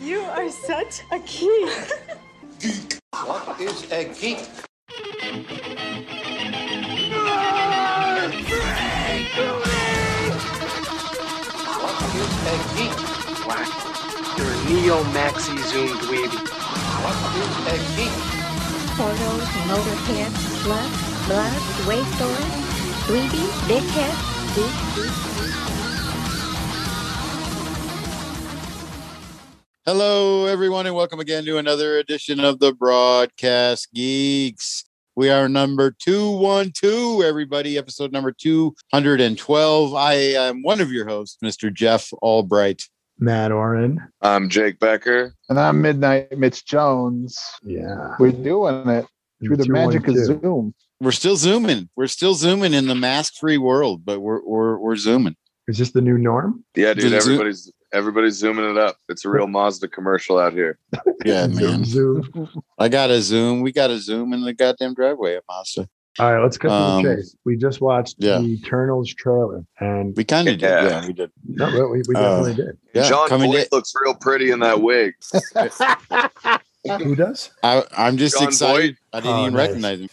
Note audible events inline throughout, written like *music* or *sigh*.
You are such a geek. geek. What is a geek? What is a geek? You're a neo maxi zoom dweeby. What is a geek? Portals, motorhead, blood, blood, waste stories, 3D, big head, geek, geek, geek. Hello, everyone, and welcome again to another edition of the Broadcast Geeks. We are number 212, everybody, episode number 212. I am one of your hosts, Mr. Jeff Albright. Matt Oren. I'm Jake Becker. And I'm Midnight Mitch Jones. Yeah. We're doing it through the magic of Zoom. We're still zooming. We're still zooming in the mask free world, but we're, we're, we're zooming. Is this the new norm? Yeah, dude, everybody's everybody's zooming it up. It's a real Mazda commercial out here. *laughs* Yeah, Zoom, man. Zoom. I got a zoom. We got a zoom in the goddamn driveway at Mazda. All right, let's cut to Um, the chase. We just watched yeah. the Eternals trailer, and We kind of did. Yeah. Yeah, we did. no, we, we Uh, definitely did. Yeah, John coming Boyd in- looks real pretty in that wig. *laughs* Who does? I, I'm just John excited. I didn't Oh, even nice. recognize him.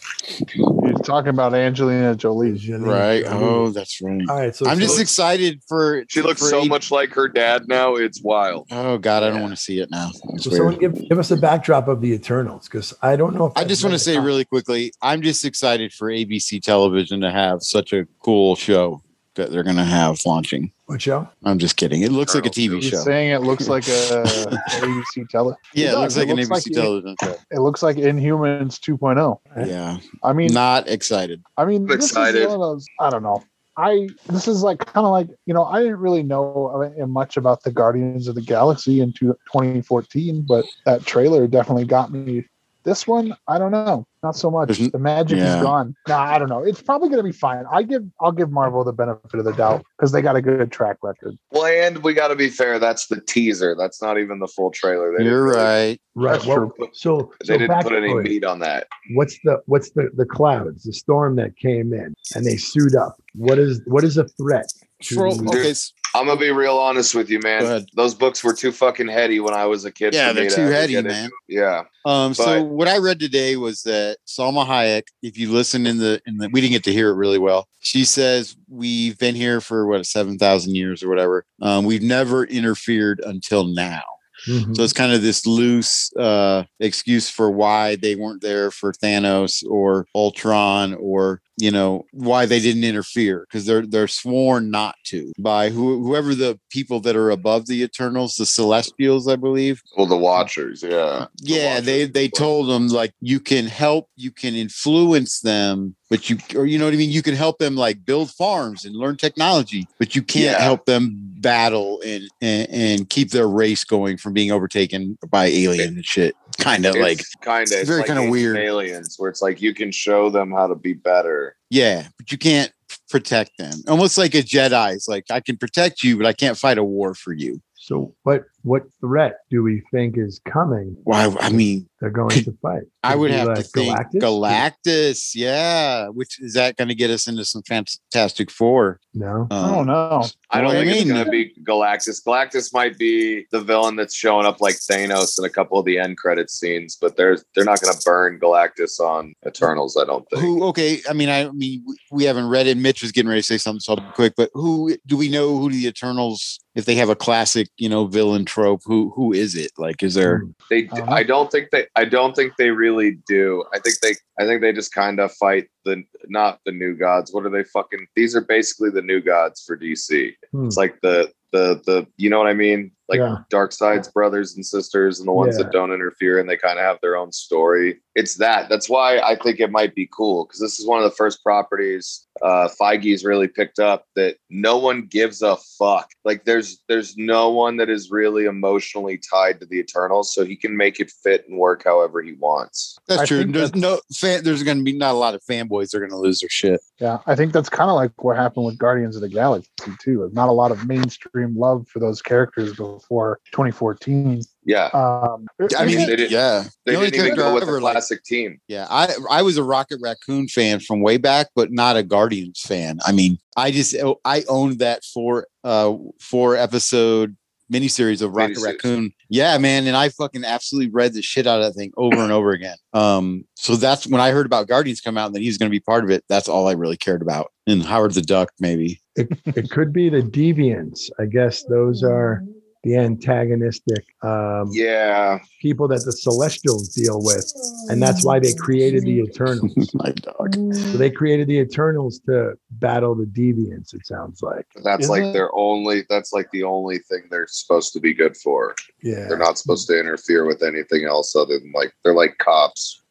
You're talking about Angelina Jolie. Right. Oh, that's right. All right, so I'm just so- excited for. She looks for so A- much like her dad now. It's wild. Oh God, I don't Yeah. want to see it now. It's So weird. someone give, give us a backdrop of the Eternals because I don't know if I just want to say really quickly, I'm just excited for ABC television to have such a cool show that they're going to have launching. What show? I'm just kidding. It looks like a TV Eternals. You're show. saying it looks like a *laughs* ABC tele. Yeah, it, does. looks like It an looks ABC like it- television show. It looks like Inhumans 2.0. Yeah, I mean, not excited. I mean, I'm this excited. is one of those. I don't know. I this is like kind of like you know I didn't really know uh, much about the Guardians of the Galaxy in 2014, but that trailer definitely got me. This one, I don't know, not so much. There's The magic yeah. is gone. Nah, I don't know. It's probably going to be fine. I give I'll give Marvel the benefit of the doubt because they got a good track record. Well, and we got to be fair. That's the teaser. That's not even the full trailer. They You're didn't really- right. Right. Well. So, They so didn't put any backstory. meat on that. What's the what's the the clouds? The storm that came in and they sued up. What is what is a threat? For- okay, s- I'm gonna be real honest with you, Go man. ahead. Those books were too fucking heady when I was a kid. Yeah, they're too heady, get into man. Yeah, Um, so what I read today was that Salma Hayek, if you listen in the in the we didn't get to hear it really well. She says we've been here for what seven thousand years or whatever. Um, we've never interfered until now. Mhm. So it's kind of this loose uh, excuse for why they weren't there for Thanos or Ultron or you know why they didn't interfere because they're they're sworn not to by who, whoever the people that are above the Eternals, the Celestials, I believe. well, the Watchers. Yeah, uh, The Yeah, Watchers. they they told them like you can help, you can influence them, but you or you know what I mean. You can help them like build farms and learn technology, but you can't Yeah. help them battle and, and and keep their race going from being overtaken by alien and shit. Kind of like kind of very kinda weird. aliens, where it's like you can show them how to be better. Yeah, but you can't protect them. Almost like a Jedi's like I can protect you, but I can't fight a war for you. So what what threat do we think is coming? Why? I mean, They're going Could- to fight. I would be have to think Galactus. Yeah, which is that going to get us into some Fantastic Four? No. I don't um, know. I don't Well, I think it's going to be Galactus. Galactus might be the villain that's showing up like Thanos in a couple of the end credit scenes, but they're they're not going to burn Galactus on Eternals. I don't think. Who? Okay, I mean, I mean, we- we haven't read it. Mitch was getting ready to say something, so I'll be quick. But who do we know? Who the Eternals? If they have a classic, you know, villain trope, who who is it? Like, is there? Hmm. They, Uh-huh. I don't think they, I don't think they really do. I think they, I think they just kind of fight the, not the new gods. What are they fucking? These are basically the new gods for DC. Hmm. It's like the, the, the, you know what I mean? Like Yeah. Darkseid's brothers and sisters, and the ones Yeah. that don't interfere, and they kind of have their own story. It's that. That's why I think it might be cool because this is one of the first properties uh, Feige's really picked up that no one gives a fuck. Like there's there's no one that is really emotionally tied to the Eternals, so he can make it fit and work however he wants. That's I true. There's that's- no fan. There's going to be not a lot of fanboys. They're going to lose their shit. Yeah, I think that's kind of like what happened with Guardians of the Galaxy too. Not a lot of mainstream love for those characters before 2014. Yeah, Um, I mean, They did- yeah, they the didn't even go with ever the liked- classic team. Yeah, I I was a Rocket Raccoon fan from way back, but not a Guardians fan. I mean, I just I owned that four uh four episode miniseries of Rocket Miniseries. Raccoon. Yeah, man, and I fucking absolutely read the shit out of that thing over and over again. Um, so that's when I heard about Guardians come out and that he's going to be part of it. That's all I really cared about. And Howard the Duck, maybe. It, it could be the deviants. I guess those are the antagonistic um, Yeah, people that the Celestials deal with, and that's why they created the Eternals. *laughs* My dog. So they created the Eternals to battle the deviants. It sounds like. that's Isn't like it- their only. That's like the only thing they're supposed to be good for. Yeah. They're not supposed to interfere with anything else other than like they're like cops.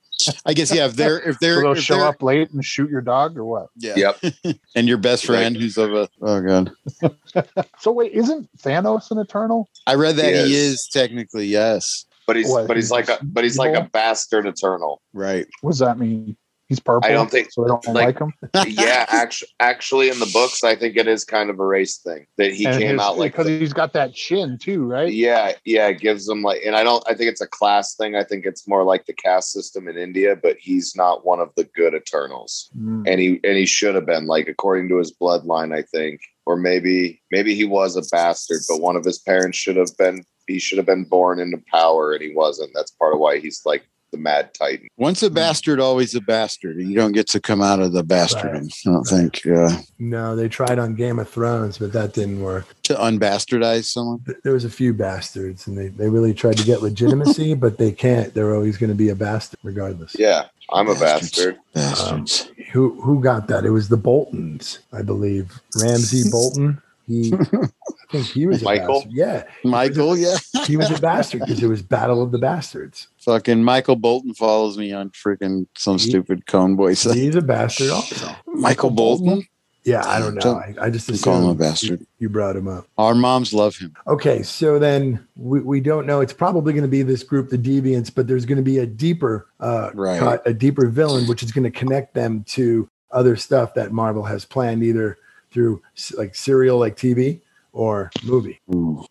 I guess yeah. If they're *laughs* if So they're, they'll if show they're- up late and shoot your dog or what? yeah. Yep. *laughs* and your best friend who's of a oh god. *laughs* So wait, isn't Thanos an Eternal? I read that He he is. is technically yes. But he's What, but he's like a but he's like a bastard eternal. Right. What does that mean? He's purple. I don't think- so. I don't like- like him. *laughs* yeah, actually, actually, in the books, I think it is kind of a race thing that he And came his- out like. because the- he's got that chin too, right? yeah, yeah, it gives him like, and I don't. I think it's a class thing. I think it's more like the caste system in India, but he's not one of the good Eternals, Mm. and he and he should have been like according to his bloodline, I think, or maybe maybe he was a bastard, but one of his parents should have been. He should have been born into power, and he wasn't. That's part of why he's like the Mad Titan. Once a bastard, always a bastard. You don't get to come out of the bastard. Right. I don't think uh, No, they tried on Game of Thrones, but that didn't work. to unbastardize someone. There was a few bastards, and they, they really tried to get legitimacy, *laughs* but they can't. They're always going to be a bastard, regardless. Yeah, I'm a bastard. Bastards. Who who got that? It was the Boltons, I believe. Ramsay *laughs* Bolton. He, I think he was Michael? Yeah, Michael, yeah. he was a bastard because it was Battle of the Bastards. Fucking Michael Bolton follows me on freaking some He- stupid cone boy. He's a bastard also. Michael Bolton? Yeah, I don't know. I, I just call him a bastard. You, you brought him up. Our moms love him. Okay, so then we, we don't know. It's probably going to be this group, the Deviants, but there's going to be a deeper uh, Right. cut, a deeper villain, which is going to connect them to other stuff that Marvel has planned, either through like serial, like TV, or movie.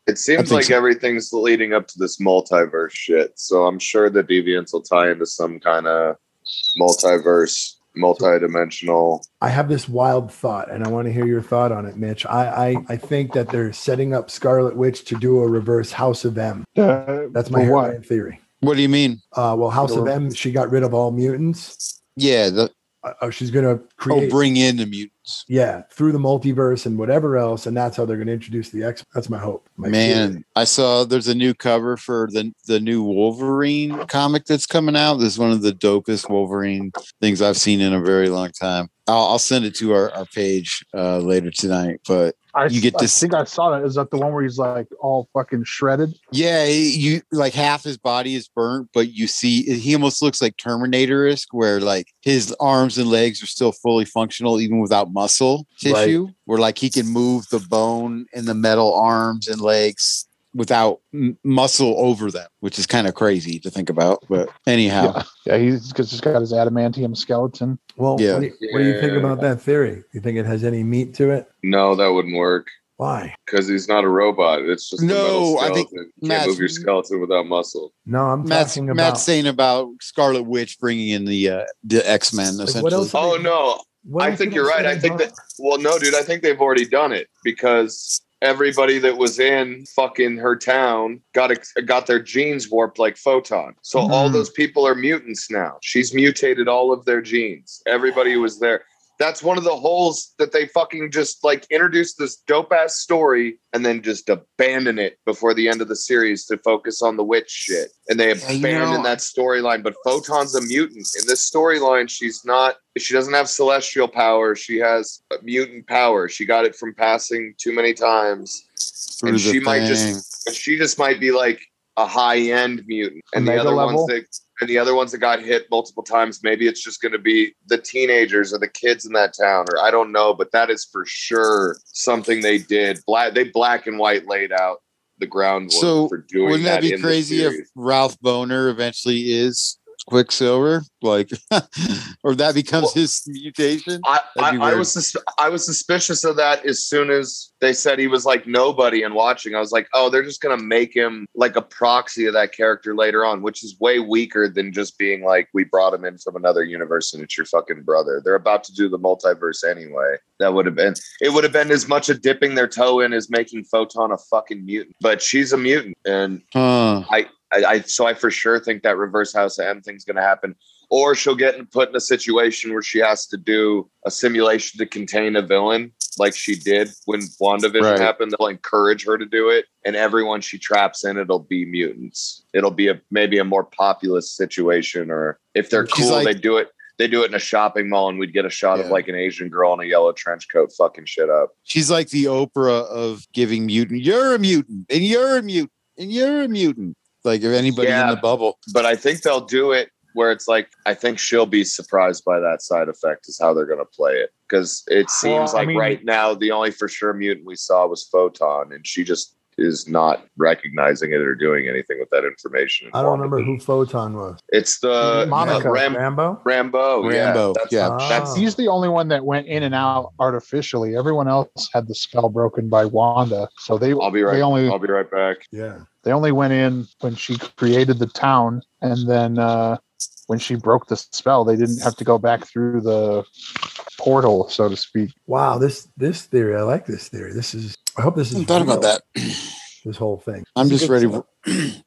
It seems like so. everything's leading up to this multiverse shit. So I'm sure the deviants will tie into some kind of multiverse, multi-dimensional. I have this wild thought, and I want to hear your thought on it, Mitch. I I, I think that they're setting up Scarlet Witch to do a reverse House of M. Uh, That's my what? theory. What do you mean? Uh, well, House of M, she got rid of all mutants. Yeah, the, Uh, oh, she's going to create. oh, bring in the mutants. yeah, through the multiverse and whatever else, and that's how they're going to introduce the X. That's my hope. My Man, theory. I saw there's a new cover for the the new Wolverine comic that's coming out. This is one of the dopest Wolverine things I've seen in a very long time. I'll, I'll send it to our, our page uh, later tonight. But I, You get I to think I saw that. Is that the one where he's like all fucking shredded? yeah, you like half his body is burnt, but you see he almost looks like Terminator esque, where like his arms and legs are still fully functional even without muscle tissue. Where like he can move the bone and the metal arms and legs without m- muscle over them, which is kind of crazy to think about. But anyhow, Yeah, yeah. He's cause he's got his adamantium skeleton. Well, Yeah. what, do you, what do you think about that theory? You think it has any meat to it? No, that wouldn't work Why? because he's not a robot. It's just a No, metal I think skeleton. You Matt's- can't move your skeleton without muscle. No, I'm Matt's, talking about Matt's saying about Scarlet Witch bringing in the uh, the X Men. Like, essentially, what else- Oh no, what I think you're right. I think that well, no, dude, I think they've already done it because everybody that was in fucking her town got ex- got their genes warped like photon. So all Hmm. those people are mutants now. She's mutated all of their genes. Everybody who was there. That's one of the holes that they fucking just like introduced this dope ass story and then just abandon it before the end of the series to focus on the witch shit. And they Yeah, you abandon know- that storyline. But Photon's a mutant. In this storyline, she's not, she doesn't have celestial power. She has mutant power. She got it from passing too many times. and she might just- She just might be like a high end mutant. And the other level? ones that and the other ones that got hit multiple times, maybe it's just gonna be the teenagers or the kids in that town, or I don't know, but that is for sure something they did. Black they black and white laid out the groundwork So, for doing that. Wouldn't that be in crazy if. Ralph Bohner eventually is Quicksilver, like, *laughs* or that becomes his mutation. I, I, I was sus- I was suspicious of that as soon as they said he was like nobody and watching. I was like, oh, they're just gonna make him like a proxy of that character later on, which is way weaker than just being like we brought him in from another universe and it's your fucking brother. They're about to do the multiverse anyway. That would have been it would have been as much a dipping their toe in as making Photon a fucking mutant. But she's a mutant, and Huh. I, I so I for sure think that reverse House of M thing's going to happen, or she'll get put in a situation where she has to do a simulation to contain a villain, like she did when WandaVision Right. happened. They'll encourage her to do it, and everyone she traps in, it'll be mutants. It'll be a maybe a more populous situation, or if they're She's cool, like- they do it. They do it in a shopping mall, and we'd get a shot of like an Asian girl in a yellow trench coat, fucking shit up. She's like the Oprah of giving mutant. You're a mutant, and you're a mutant, and you're a mutant. Like if anybody Yeah. in the bubble. but I think they'll do it where it's like I think she'll be surprised by that side effect is how they're going to play it because it seems Well, I like mean- right now the only for sure mutant we saw was Photon and she just is not recognizing it or doing anything with that information. I don't remember who Photon was. It's the Monica. uh, Ram- Rambeau. Rambeau. Rambeau, Yeah, that's, yeah. that's Ah. He's the only one that went in and out artificially. Everyone else had the spell broken by Wanda, so they I'll be right. they only I'll be right back. Yeah. they only went in when she created the town, and then uh, when she broke the spell, they didn't have to go back through the portal, so to speak. Wow. This this theory. I like this theory. This is. I hope this I is. thought about that. This whole thing. I'm This just ready. For, *clears throat*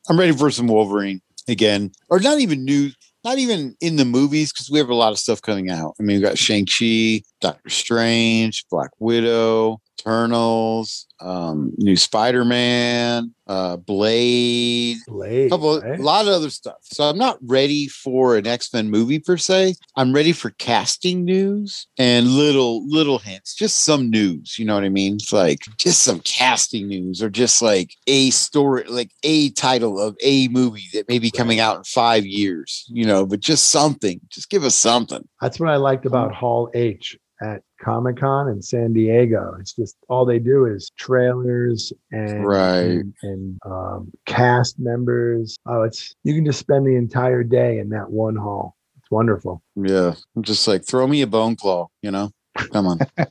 I'm ready for some Wolverine again, or not even new, not even in the movies because we have a lot of stuff coming out. I mean, we got Shang Chi, Doctor Strange, Black Widow, Eternals, um, new Spider Man, uh, Blade. Blade. couple right? a lot of other stuff. So I'm not ready for an X-Men movie per se. I'm ready for casting news and little little hints, just some news, you know what I mean? It's like just some casting news or just like a story like a title of a movie that may be coming out in 5 years, you know, but just something. Just give us something. That's what I liked about Hall H at Comic Con in San Diego. It's just all they do is trailers and Right. and, and, um, cast members. Oh, it's you can just spend the entire day in that one hall. It's wonderful. Yeah. I'm just like throw me a bone claw, you know? Come on. *laughs*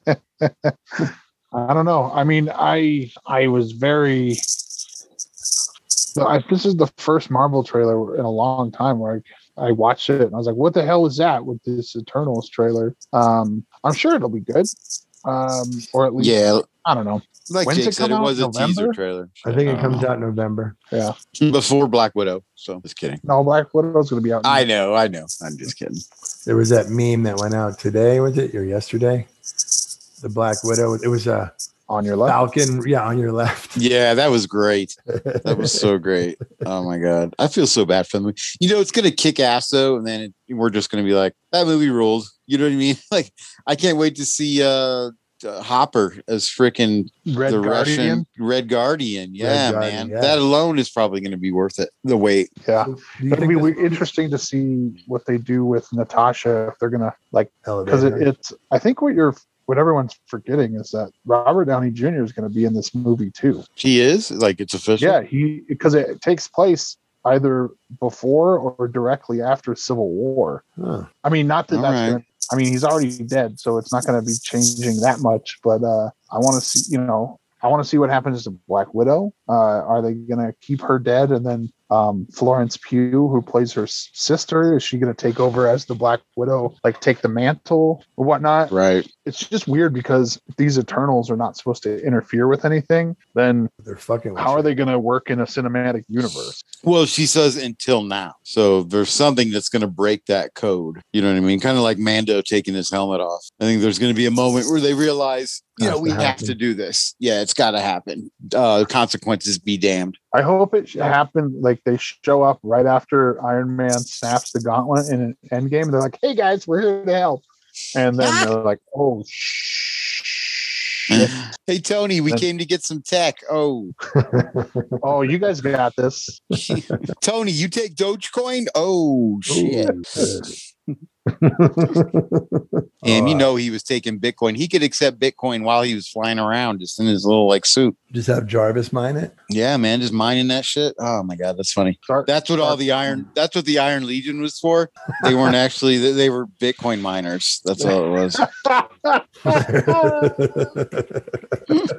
I don't know. I mean, I I was very. I, this is the first Marvel trailer in a long time where I, I watched it and I was like, "What the hell is that?" With this Eternals trailer, um, I'm sure it'll be good, um, or at least yeah, I don't know. like When's Jake it said, it was a out? teaser November? trailer. I think it comes know. out in November. Yeah, *laughs* before Black Widow. So just kidding. no, Black Widow's going to be out. I know, I know. I'm just kidding. There was that meme that went out today, was it, or yesterday? The Black Widow. It was a on your left. Falcon. Yeah, on your left. *laughs* Yeah, that was great. That was so *laughs* great. Oh my god, I feel so bad for them. You know, it's gonna kick ass though, and then it, we're just gonna be like, that movie ruled. You know what I mean? *laughs* Like, I can't wait to see uh, uh Hopper as freaking Red the Guardian. Russian Red Guardian. Yeah, Guardian, man, yeah. that alone is probably gonna be worth it. The wait. Yeah, Do you it'll be this interesting to see what they do with Natasha if they're going to like because it, it's i think what you're what everyone's forgetting is that robert downey jr is going to be in this movie too He is like it's official. yeah he because it takes place either before or directly after civil war Huh. i mean not that All that's right. gonna, i mean he's already dead so it's not going to be changing that much but uh i want to see you know i want to see what happens to black widow uh are they going to keep her dead and then um, Florence Pugh, who plays her sister, is she going to take over as the Black Widow, like take the mantle or whatnot? Right. It's just weird because if these Eternals are not supposed to interfere with anything. Then They're fucking. how are they going to work in a cinematic universe? Well, she says until now. So there's something that's going to break that code. You know what I mean? Kind of like Mando taking his helmet off. I think there's going to be a moment where they realize, you know, to we have to do this. Yeah, it's got to happen. Uh, consequences be damned. I hope it should happen. Like they show up right after Iron Man snaps the gauntlet in an Endgame. And they're like, "Hey guys, we're here to help," and then *laughs* they're like, "Oh shit! *laughs* hey, Tony, we came to get some tech. Oh, *laughs* Oh, you guys got this." Tony, you take Dogecoin? Oh, shit. Ooh, *laughs* And you know he was taking Bitcoin. He could accept Bitcoin while he was flying around just in his little like suit. just have Jarvis mine it. Yeah, man, just mining that shit. Oh my god, that's funny. Start- That's what all the iron. That's what the Iron Legion was for. They weren't *laughs* actually. They, they were Bitcoin miners. That's all it was. *laughs*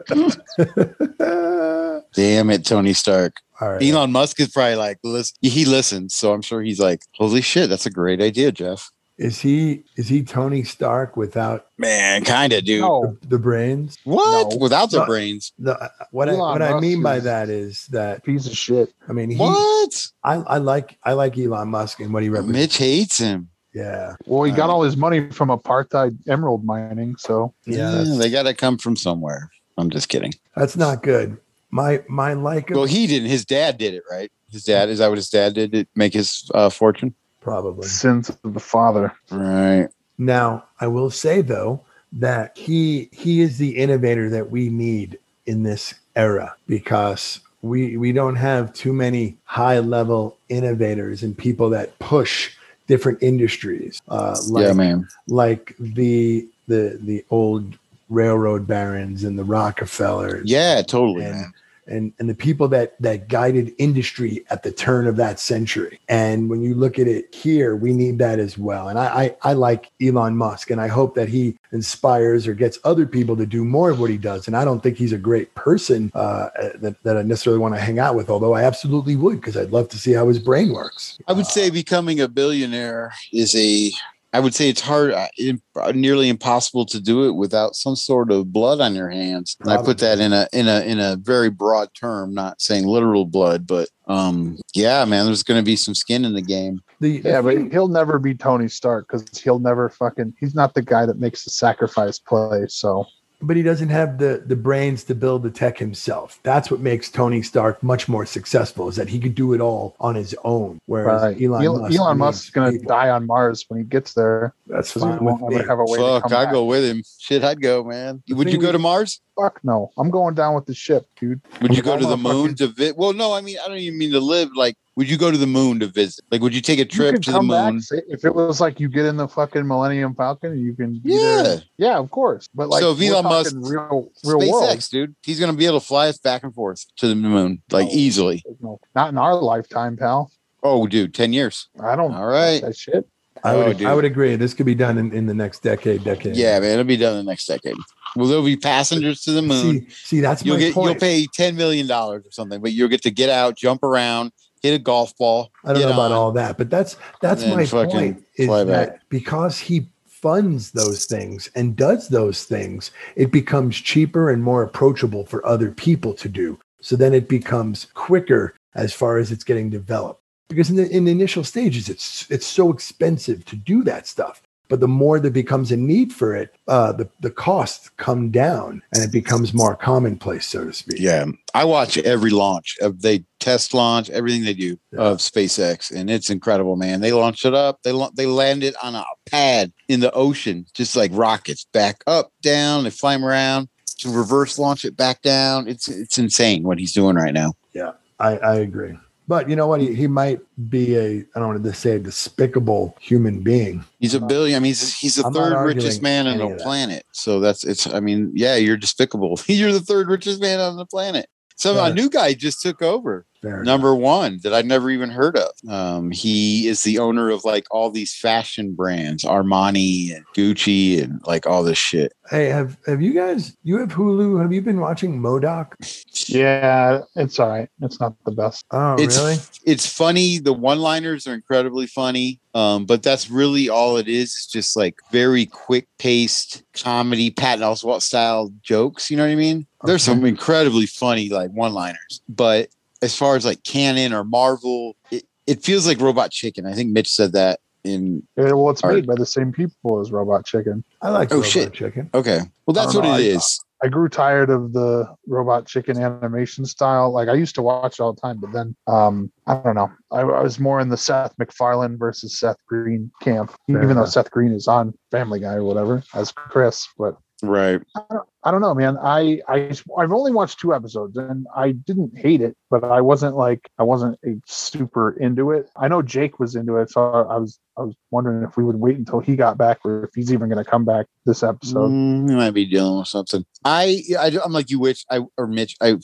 Damn it, Tony Stark. All right. Elon Musk is probably like, listen, he listens, so I'm sure he's like, holy shit, that's a great idea, Jeff. Is he is he Tony Stark without Man, kind of, dude. no, the brains? What? No. Without the No. brains? The, what I Elon what I mean by that is that piece of shit. I mean he What? I, I like I like Elon Musk and what he represents. Mitch hates him. Yeah. Well, he got Uh, all his money from apartheid emerald mining, so Yeah, Yeah, they got to come from somewhere. I'm just kidding. That's not good. My my like Well, he didn't. His dad did it, right? His dad is that what his dad did to make his uh, fortune? Probably. sins of the father. Right. Now, I will say though that he he is the innovator that we need in this era because we we don't have too many high level innovators and people that push different industries uh, like yeah, man. like the the the old railroad barons and the Rockefellers Yeah, totally, and, man. And and the people that that guided industry at the turn of that century. And when you look at it here, we need that as well. And I I, I like Elon Musk, and I hope that he inspires or gets other people to do more of what he does. And I don't think he's a great person uh, that that I necessarily want to hang out with, although I absolutely would because I'd love to see how his brain works. I would say becoming a billionaire is a. I would say it's hard, uh, nearly impossible to do it without some sort of blood on your hands. And I put that in a in a in a very broad term, not saying literal blood, but um, yeah, man, there's going to be some skin in the game. The, the Yeah, but he'll never be Tony Stark because he'll never fucking. He's not the guy that makes the sacrifice play. So but he doesn't have the the brains to build the tech himself. That's what makes Tony Stark much more successful. Is that he could do it all on his own, whereas right. Elon, Elon, Musk, Elon needs Musk's gonna die on Mars when he gets there That's because he fine won't ever have a way Fuck, I'd go with him. Shit, I'd go, man. The Would you go to Mars? Fuck no, I'm going down with the ship, dude. Would you go to the not fucking- moon to visit? Well, no, I mean, I don't even mean to live. Like, would you go to the moon to visit? Like, would you take a trip to the come back, moon? say- if it was like you get in the fucking Millennium Falcon, you can. Yeah. there. yeah, of course. But like, So if Elon Musk- real, real SpaceX, world, dude. He's gonna be able to fly us back and forth to the moon, like Oh. easily. no, not in our lifetime, pal. Oh, dude, ten years. I don't. All right. That shit. I Oh, would dude. I would agree. This could be done in, in the next decade, decade. Yeah, man, it'll be done in the next decade. Well, there'll be passengers to the moon. See, see, that's you'll my get point. you'll pay ten million dollars or something, but you'll get to get out, jump around, hit a golf ball. I don't know about on. all that, but that's that's my point. Is that back. because he funds those things and does those things, it becomes cheaper and more approachable for other people to do. So then it becomes quicker as far as it's getting developed. Because in the in the initial stages, it's it's so expensive to do that stuff. But the more there becomes a need for it, uh, the the costs come down and it becomes more commonplace, so to speak. Yeah, I watch every launch of they test launch everything they do Yeah. of SpaceX, and it's incredible, man. They launch it up, they la- they land it on a pad in the ocean, just like rockets, back up, down. They fly 'em around to reverse launch it back down. It's it's insane what he's doing right now. Yeah, I, I agree. But you know what? He, he might be a, I don't want to say a despicable human being. He's a billion. I mean, he's he's the I'm third richest man on the planet. So that's it's. I mean, yeah, you're despicable. *laughs* you're the third richest man on the planet. So a new guy just took over. Fair enough. number one that I'd never even heard of. Um, he is the owner of like all these fashion brands, Armani and Gucci, and like all this shit. Hey, have have you guys? You have Hulu? Have you been watching MODOK? Yeah, it's all right. It's not the best. Oh, it's really? it's funny. The one-liners are incredibly funny. Um, but that's really all it is. It's just like very quick-paced comedy, Patton Oswalt style jokes. You know what I mean? There's some incredibly funny like one-liners, but as far as like canon or Marvel, it, it feels like Robot Chicken. I think Mitch said that in Yeah, well, it's All made by the same people as Robot Chicken. I like Oh, Robot shit. Chicken. Okay. Well, that's what know, it I- is. I grew tired of the Robot Chicken animation style. Like I used to watch it all the time, but then um, I don't know. I, I was more in the Seth MacFarlane versus Seth Green camp, Fair even though. Seth Green is on Family Guy or whatever as Chris. But Right. I don't, I don't know, man. I, I I've only watched two episodes and I didn't hate it, but I wasn't like I wasn't a super into it. I know Jake was into it, so I was I was wondering if we would wait until he got back or if he's even going to come back this episode. Mm, he might be dealing with something. I, I I'm like you, Which I or Mitch. I,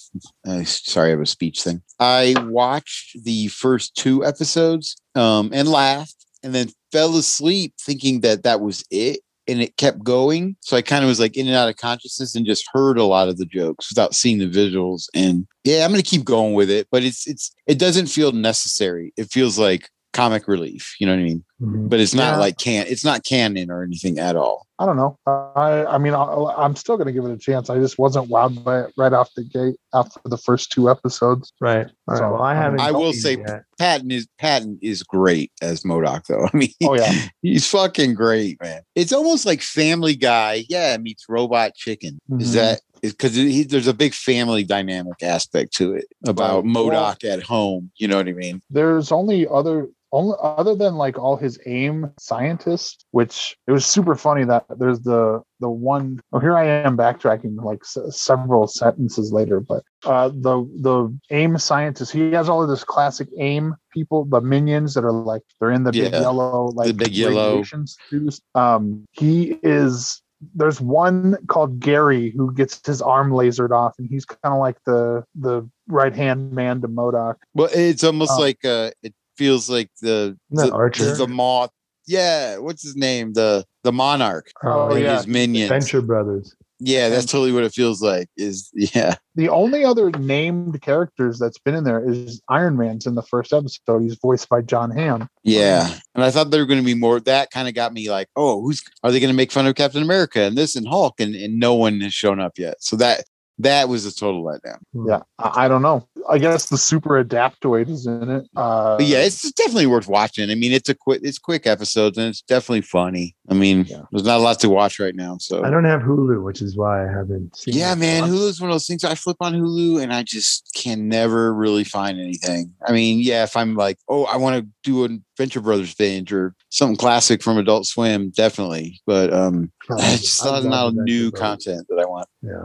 uh, sorry, I have a speech thing. I watched the first two episodes, um, and laughed, and then fell asleep thinking that that was it. And it kept going. So I kind of was like in and out of consciousness and just heard a lot of the jokes without seeing the visuals. And yeah, I'm gonna keep going with it, but it's it's it doesn't feel necessary. It feels like comic relief. You know what I mean? Mhm. But it's not Yeah. like can it's not canon or anything at all. I don't know. I I mean I, I'm still going to give it a chance. I just wasn't wowed by it right off the gate after the first two episodes. Right. All right. So, Well, I haven't. I will say- it yet. Patton is Patton is great as MODOK though. *laughs* I mean, Oh yeah, he's fucking great, man. It's almost like Family Guy, yeah, meets Robot Chicken. Is Mhm. that because there's a big family dynamic aspect to it about Right. MODOK at home. You know what I mean? there's only other only other than like all his AIM scientists which it was super funny that there's the the one oh here i am backtracking like s- several sentences later but uh the the AIM scientist he has all of this classic AIM people the minions that are like they're in the big yellow like the big yellow. suits. um he is there's one called Gary who gets his arm lasered off, and he's kind of like the the right hand man to MODOK. Well, it's almost Oh. like uh, it feels like the Isn't the, Archer? the moth. Yeah, what's his name? The the monarch Oh, oh and yeah. his minions. Venture Brothers. Yeah, that's totally what it feels like. Is *laughs* yeah. The only other named characters that's been in there is Iron Man's in the first episode. He's voiced by John Hamm. Yeah. And I thought there were going to be more. That kind of got me like, oh, who's are they going to make fun of Captain America and this and Hulk? And, and no one has shown up yet. So that that was a total letdown. Yeah, I, I don't know. I guess the super adaptoid is in it. Uh, But yeah, it's definitely worth watching. I mean, it's a quick it's quick episodes and it's definitely funny. I mean, Yeah. there's not a lot to watch right now. So I don't have Hulu, which is why I haven't seen. yeah, it. man, Hulu's one of those things I flip on Hulu and I just can never really find anything. I mean, yeah, if I'm like, oh, I want to do an Venture Brothers binge or something classic from Adult Swim, definitely. But um, it's *laughs* just not, not love Venture new Brothers. content that I want. Yeah.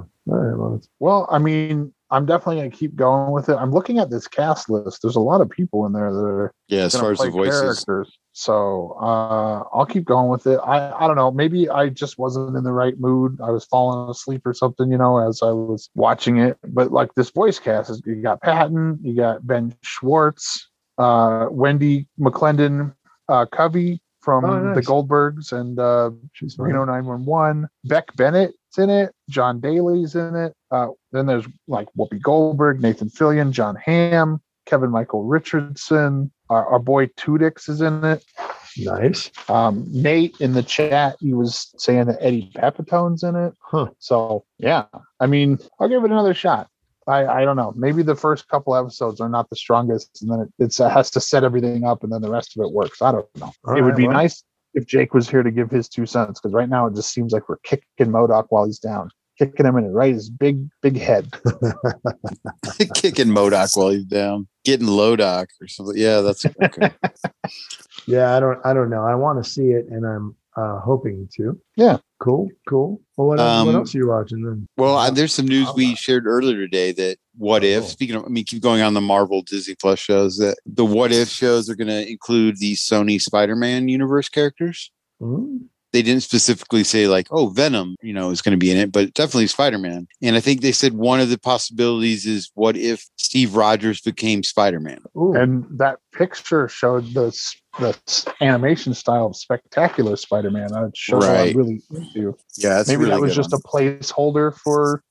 Well, I mean, I'm definitely going to keep going with it. I'm looking at this cast list. There's a lot of people in there that are Yeah, as far as the voices. characters. So uh, I'll keep going with it. I I don't know. Maybe I just wasn't in the right mood. I was falling asleep or something, you know, as I was watching it. But like this voice cast is you got Patton, you got Ben Schwartz, uh, Wendi McLendon, uh, Covey from Oh, the. Goldbergs, and uh, she's. Reno 911. Beck Bennett's in it. Jon Daly's in it. Uh, then there's like Whoopi Goldberg, Nathan Fillion, John Hamm, Kevin Michael Richardson. Our, our boy Tudix is in it. Nice. Um, Nate in the chat, he was saying that Eddie Pepitone's in it. Huh. So yeah, I mean, I'll give it another shot. I, I don't know. Maybe the first couple episodes are not the strongest, and then it, it's, it has to set everything up, and then the rest of it works. I don't know. All it would right, be well. nice if Jake was here to give his two cents, because right now it just seems like we're kicking MODOK while he's down, kicking him in it right his big big head. *laughs* *laughs* Kicking MODOK while he's down, getting Lodoc or something. Yeah, that's okay. *laughs* Yeah, I don't. I don't know. I want to see it, and I'm uh, hoping to. Yeah. Cool. Cool. Well, what, else, what Um, else are you watching then? Well, I, there's some news we shared earlier today that what if, Oh. speaking of, I mean, keep going on the Marvel Disney Plus shows, that the what if shows are going to include the Sony Spider Man universe characters. Hmm? They didn't specifically say, like, oh, Venom, you know, is going to be in it, but definitely Spider Man. And I think they said one of the possibilities is what if Steve Rogers became Spider Man? Ooh. and that picture showed the the animation style of spectacular Spider-Man. That shows what Right. I'm really into. Yeah, that's Maybe really that was just one. a placeholder for.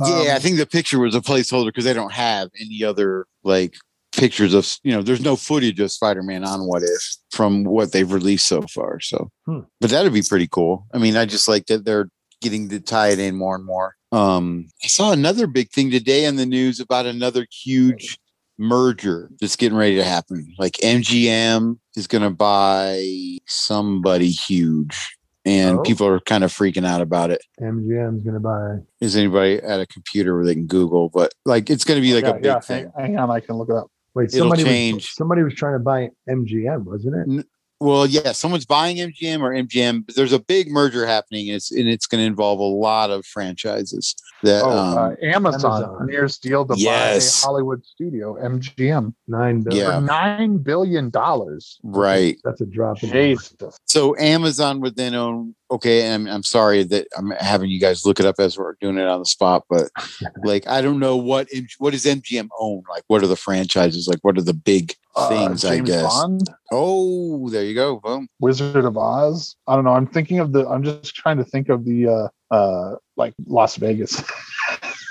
yeah, I um, think the picture was a placeholder because they don't have any other like pictures of you know. There's no footage of Spider-Man on What If from what they've released so far. So, Hmm. but that'd be pretty cool. I mean, I just like that they're getting to tie it in more and more. Um, I saw another big thing today in the news about another huge merger that's getting ready to happen. Like MGM is going to buy somebody huge. And Oh. people are kind of freaking out about it MGM's gonna buy. is anybody at a computer where they can Google, but like it's going to be like yeah, a big yeah, thing. hang on, I can look it up. Wait, It'll somebody change. Was, somebody was trying to buy MGM, wasn't it? well, yeah, someone's buying MGM or MGM. There's a big merger happening, and it's and it's going to involve a lot of franchises. That Oh, um, uh, Amazon, Amazon. nearest deal to Yes. buy Hollywood studio, MGM, Nine billion. Yeah. nine billion dollars. right. That's a drop in. Jesus. So Amazon would then own. Okay, and I'm, I'm sorry that I'm having you guys look it up as we're doing it on the spot, but *laughs* like I don't know what M- what does MGM own? Like, what are the franchises? Like, what are the big Uh, things? I guess. Bond, Oh, there you go. Boom. Wizard of Oz. I don't know. I'm thinking of the. I'm just trying to think of the uh uh like Las Vegas. *laughs*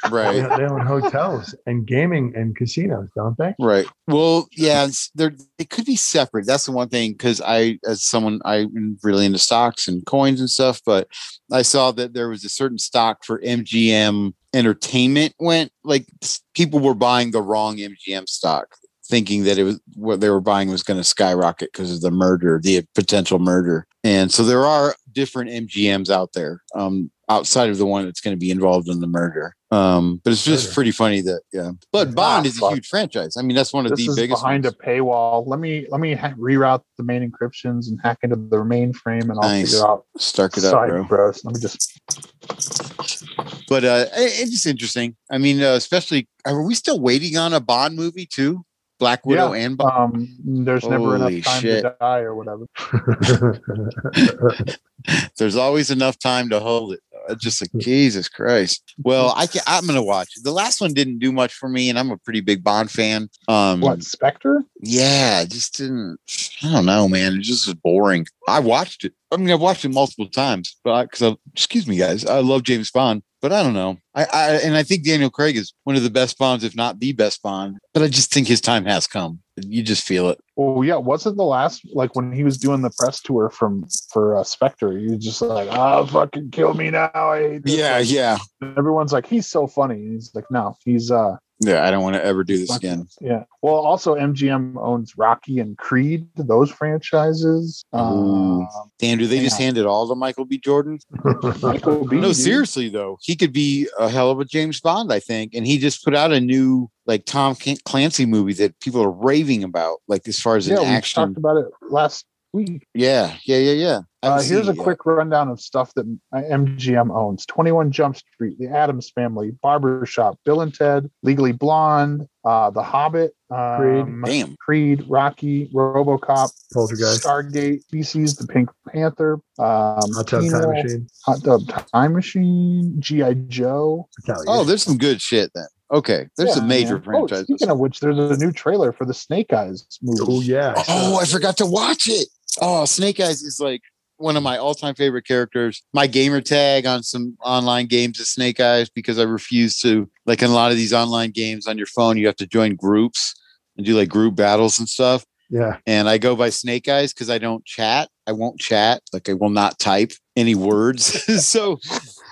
Right. they own hotels and gaming and casinos, don't they? Right. Well, yeah, they're they could be separate. That's the one thing because I, as someone, I'm really into stocks and coins and stuff, but I saw that there was a certain stock for MGM Entertainment went like people were buying the wrong MGM stock, thinking that it was what they were buying was going to skyrocket because of the murder, the potential murder. And so there are different MGMs out there. Um, outside of the one that's going to be involved in the merger. Um, but it's just pretty funny that yeah. But Bond is a huge franchise. I mean, that's one of this the is biggest behind ones. a paywall. Let me let me ha- reroute the main encryptions and hack into the mainframe, and I'll Nice. figure out Start it up, bro. bros. Let me just. But uh, it- it's just interesting. I mean, uh, especially are we still waiting on a Bond movie too? Black Widow and Bond. Um, there's never enough time shit. to die or whatever. *laughs* *laughs* There's always enough time to hold it. Just like Jesus Christ. Well, I can, I'm gonna *laughs* watch. The last one didn't do much for me, and I'm a pretty big Bond fan. Um, What Spectre? Yeah, just didn't. I don't know, man. It just was boring. I watched it. I mean, I've watched it multiple times, but because excuse me, guys, I love James Bond, but I don't know. I, I and I think Daniel Craig is one of the best Bonds, if not the best Bond. But I just think his time has come. You just feel it. Oh yeah, wasn't the last like when he was doing the press tour from for uh, Spectre? He was just like, "Oh, fucking kill me now!" I hate this." Yeah, yeah, And everyone's like, "He's so funny." And he's like, "No, he's uh, yeah. I don't want to ever do this again. yeah." Well, also MGM owns Rocky and Creed, those franchises. Um, Dan, do they just hand it all to Michael B. Jordan? Michael B. No, seriously though, he could be a hell of a James Bond, I think. And he just put out a new like Tom Clancy movie that people are raving about, like as far as Yeah, an we action. talked about it last week. Yeah, yeah, yeah, yeah. Uh, here's seen a it yet. quick rundown of stuff that uh, MGM owns 21 Jump Street, The Addams Family, Barbershop, Bill and Ted, Legally Blonde, uh, The Hobbit, um, Damn. Creed, Rocky, Robocop, Poltergeist. Stargate, Species, The Pink Panther, um, Hot Tub Time Machine. Hot Tub Time Machine, G.I. Joe. Oh, there's some good shit then. Okay, there's Yeah, some major man. Oh, franchises. speaking of which, there's a new trailer for the Snake Eyes movie. oh yeah. Oh, I forgot to watch it. Oh, Snake Eyes is like one of my all-time favorite characters. My gamer tag on some online games is Snake Eyes because I refuse to like in a lot of these online games on your phone, you have to join groups and do like group battles and stuff. yeah. and I go by Snake Eyes because I don't chat. I won't chat. Like I will not type any words. *laughs* so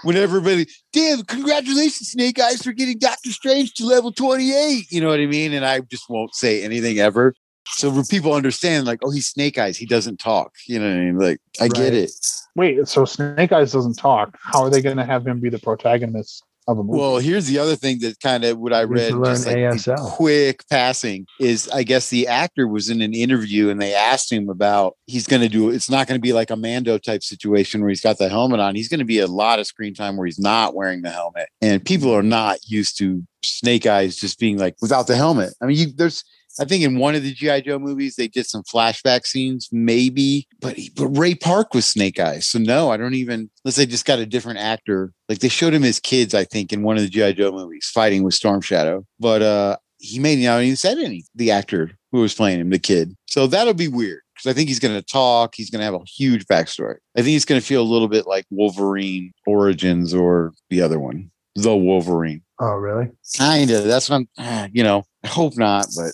when everybody, damn, congratulations, Snake Eyes, for getting Doctor Strange to level 28. You know what I mean? And I just won't say anything ever. So people understand, like, oh, he's Snake Eyes, he doesn't talk. You know what I mean? Like, I get it. Wait, so Snake Eyes doesn't talk. How are they going to have him be the protagonist of a movie? Well, here's the other thing that kind of what I to read, learn just like ASL. quick passing, is I guess the actor was in an interview and they asked him about he's going to do. It's not going to be like a Mando type situation where he's got the helmet on. He's going to be a lot of screen time where he's not wearing the helmet, and people are not used to Snake Eyes just being like without the helmet. I mean, you, there's. I think in one of the GI Joe movies they did some flashback scenes, maybe, but he, but Ray Park was Snake Eyes, so no, I don't even. Unless they just got a different actor, like they showed him as kids, I think, in one of the GI Joe movies, fighting with Storm Shadow, but uh he made not even said any. The actor who was playing him, the kid, so that'll be weird because I think he's going to talk. He's going to have a huge backstory. I think he's going to feel a little bit like Wolverine Origins or the other one, the Wolverine. Oh really? Kind of. That's what I'm. *sighs* You know, I hope not, but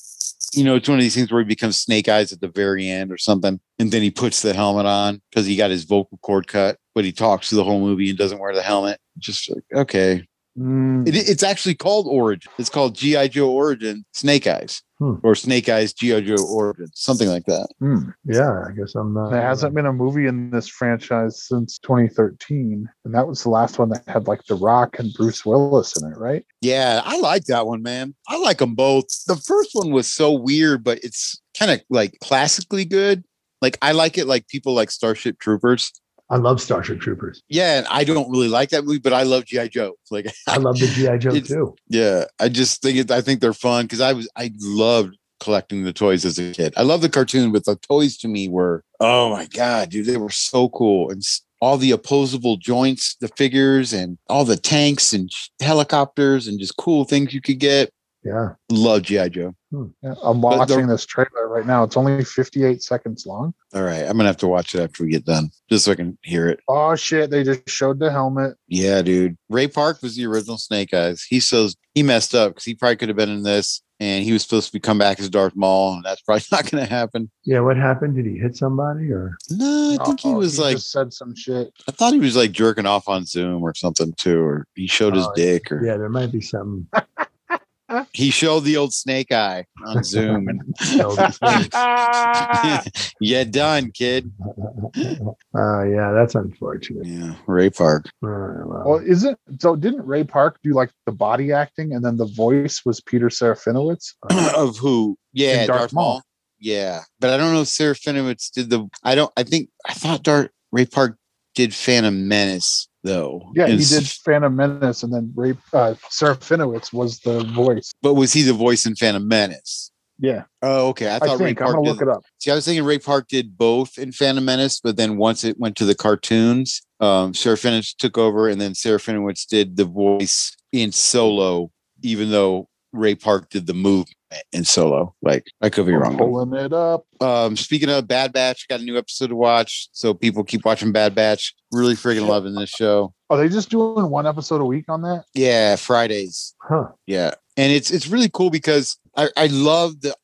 you know, it's one of these things where he becomes Snake Eyes at the very end or something, and then he puts the helmet on because he got his vocal cord cut, but he talks through the whole movie and doesn't wear the helmet. Just like, okay, Mm, it, it's actually called Origin. It's called GI Joe Origin Snake Eyes Hmm. or Snake Eyes GI Joe Origin, something like that. hmm. Yeah. I guess I'm not. There hasn't been a movie in this franchise since 2013, and that was the last one that had like The Rock and Bruce Willis in it, right? Yeah, I like that one, man. I like them both. The first one was so weird, but it's kind of like classically good. Like I like it like people like Starship Troopers. I love Starship Troopers. Yeah, and I don't really like that movie, but I love GI Joe. Like *laughs* I love the GI Joe too. Yeah, I just think it. I think they're fun because I was I loved collecting the toys as a kid. I love the cartoon, but the toys to me were oh my god, dude, they were so cool and all the opposable joints, the figures, and all the tanks and helicopters and just cool things you could get. Yeah. Love GI Joe. Hmm. Yeah, I'm But the- watching this trailer right now. It's only 58 seconds long. All right, I'm gonna have to watch it after we get done, just so I can hear it. Oh shit! They just showed the helmet. Yeah, dude. Ray Park was the original Snake Eyes. He so he messed up because he probably could have been in this, and he was supposed to be come back as Darth Maul, and that's probably *laughs* not going to happen. Yeah. What happened? Did he hit somebody or? No, I think he Oh, was like just said some shit. I thought he was like jerking off on Zoom or something too, or he showed his Oh, dick, or Yeah, there might be some. *laughs* he showed the old Snake Eye on Zoom, *laughs* and *laughs* yeah, done, kid. Uh, *laughs* yeah, that's unfortunate. Yeah, Ray Park. All right, well, Well, isn't so? Didn't Ray Park do like the body acting, and then the voice was Peter Serafinowicz? *clears throat* of who? Yeah, Darth Darth, Maul. Maul. Yeah, but I don't know if Serafinowicz did the. I don't. I think I thought Darth Ray Park did Phantom Menace though. Yeah, he did Phantom Menace, and then Ray uh, Serafinowicz was the voice. But was he the voice in Phantom Menace? Yeah, Oh, okay. I I, thought Ray think I'm Park gonna did. look it up. See, I was thinking Ray Park did both in Phantom Menace, but then once it went to the cartoons, um, Serafinowicz took over, and then Serafinowicz did the voice in Solo, even though Ray Park did the movement in Solo. Like I could be I'm wrong. though. it up. Um, speaking of Bad Batch, got a new episode to watch, so people keep watching Bad Batch. Really freaking loving this show. Are they just doing one episode a week on that? Yeah, Fridays. huh? Yeah, and it's it's really cool because I I love the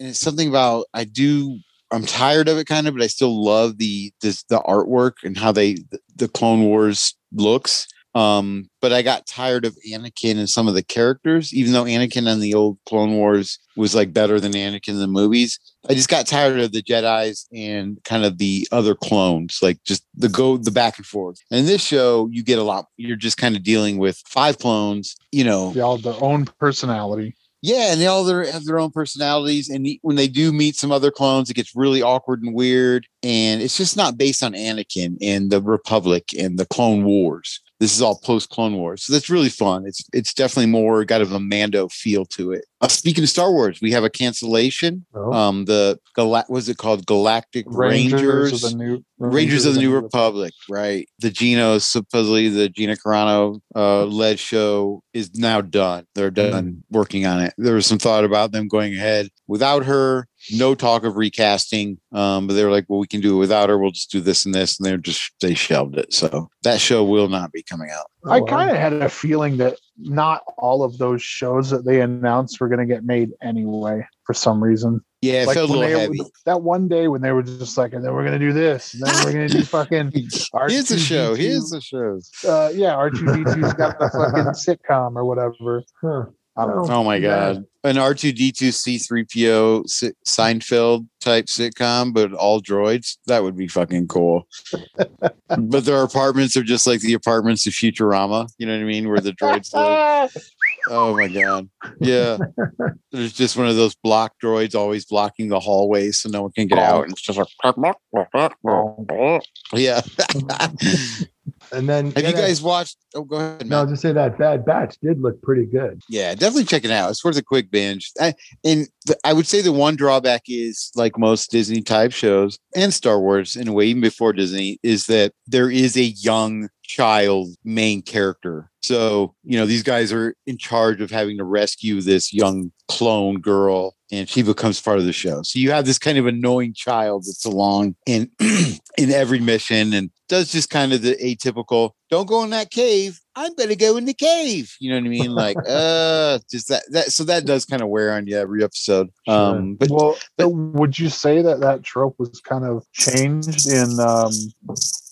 and it's something about I do I'm tired of it kind of, but I still love the this the artwork and how they the Clone Wars looks. Um, but I got tired of Anakin and some of the characters, even though Anakin on the old Clone Wars was like better than Anakin in the movies. I just got tired of the Jedi's and kind of the other clones, like just the go the back and forth. And in this show, you get a lot. You're just kind of dealing with five clones, you know, They all have their own personality. yeah, and they all their, have their own personalities. And when they do meet some other clones, it gets really awkward and weird. And it's just not based on Anakin and the Republic and the Clone Wars. This is all post Clone Wars, so that's really fun. It's it's definitely more got of a Mando feel to it. Uh, speaking of Star Wars, we have a cancellation. Oh, Um, the Gala- was it called Galactic Rangers? of the new Rangers of the New Republic, right? The Gino, supposedly the Gina Carano uh, led show is now done. They're done working on it. There was some thought about them going ahead without her. No talk of recasting, um, but they were like, "Well, we can do it without her. We'll just do this and this," and they're just they shelved it. So that show will not be coming out. I Oh, kind of had a feeling that not all of those shows that they announced were going to get made anyway for some reason. Yeah, it like felt a little they, heavy. that one day when they were just like, and then we're going to do this, and then we're going to do *laughs* fucking. Here's the show. R2D2. Here's the show. uh, yeah, R two D 2s got the fucking sitcom or whatever. Huh. I don't know. Oh my god, an R two D two C three PO Seinfeld type sitcom, but all droids. That would be fucking cool. *laughs* but their apartments are just like the apartments of Futurama. You know what I mean? Where the droids live. *laughs* Oh my god, yeah. There's just one of those block droids always blocking the hallway so no one can get out. Oh. And it's just like, oh. yeah. *laughs* And then Have you that- guys watched? Oh, go ahead. Matt. No, Matt. just say that Bad Batch did look pretty good. Yeah, definitely check it out. It's worth a quick binge. I, and the, I would say the one drawback is, like most Disney type shows and Star Wars, in a way, even before Disney, is that there is a young child main character. So, you know, these guys are in charge of having to rescue this young clone girl, and she becomes part of the show. So you have this kind of annoying child that's along in *clears throat* in every mission and does just kind of the atypical, don't go in that cave. i'm gonna go in the cave. You know what I mean? Like, *laughs* uh, just that, that, so that does kind of wear on you every episode. Um, but well, uh, would you say that that trope was kind of changed in um,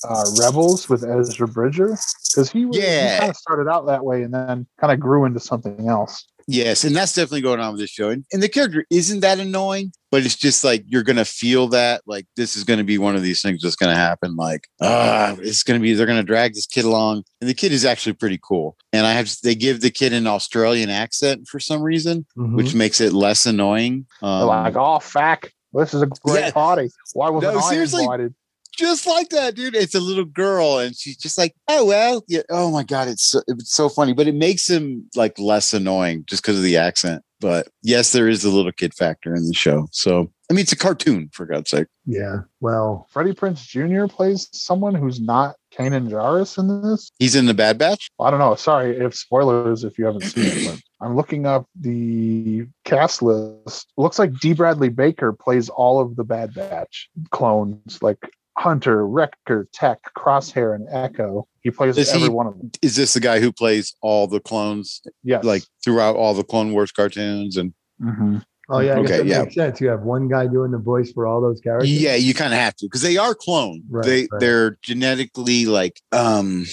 uh, Rebels with Ezra Bridger? Because he, was- Yeah. he kind of started out that way and then kind of grew into something else. Yes, and that's definitely going on with this show. And, and the character isn't that annoying, but it's just like you're gonna feel that like this is gonna be one of these things that's gonna happen. Like, ah, it's gonna be they're gonna drag this kid along, and the kid is actually pretty cool. And I have they give the kid an Australian accent for some reason, Mhm. which makes it less annoying. Um, like, oh, fack. this is a great Yeah. party. Why wasn't No, I seriously. invited? Just like that, dude. It's a little girl, and she's just like, oh well, yeah. Oh my god, it's so, it's so funny, but it makes him like less annoying just because of the accent. But yes, there is a little kid factor in the show. So I mean, it's a cartoon for God's sake. Yeah. Well, Freddie Prinze Jr. plays someone who's not Kanan Jarrus in this. He's in the Bad Batch. I don't know. Sorry if spoilers if you haven't seen it, but I'm looking up the cast list. Looks like D. Bradley Baker plays all of the Bad Batch clones, like Hunter, Wrecker, Tech, Crosshair, and Echo. He plays Is every he- one of them. Is this the guy who plays all the clones, Yes. like throughout all the Clone Wars cartoons? And Mhm. oh yeah, I guess Okay, that yeah. makes sense. You have one guy doing the voice for all those characters. yeah, you kind of have to because they are cloned. Right, they right. they're genetically like um,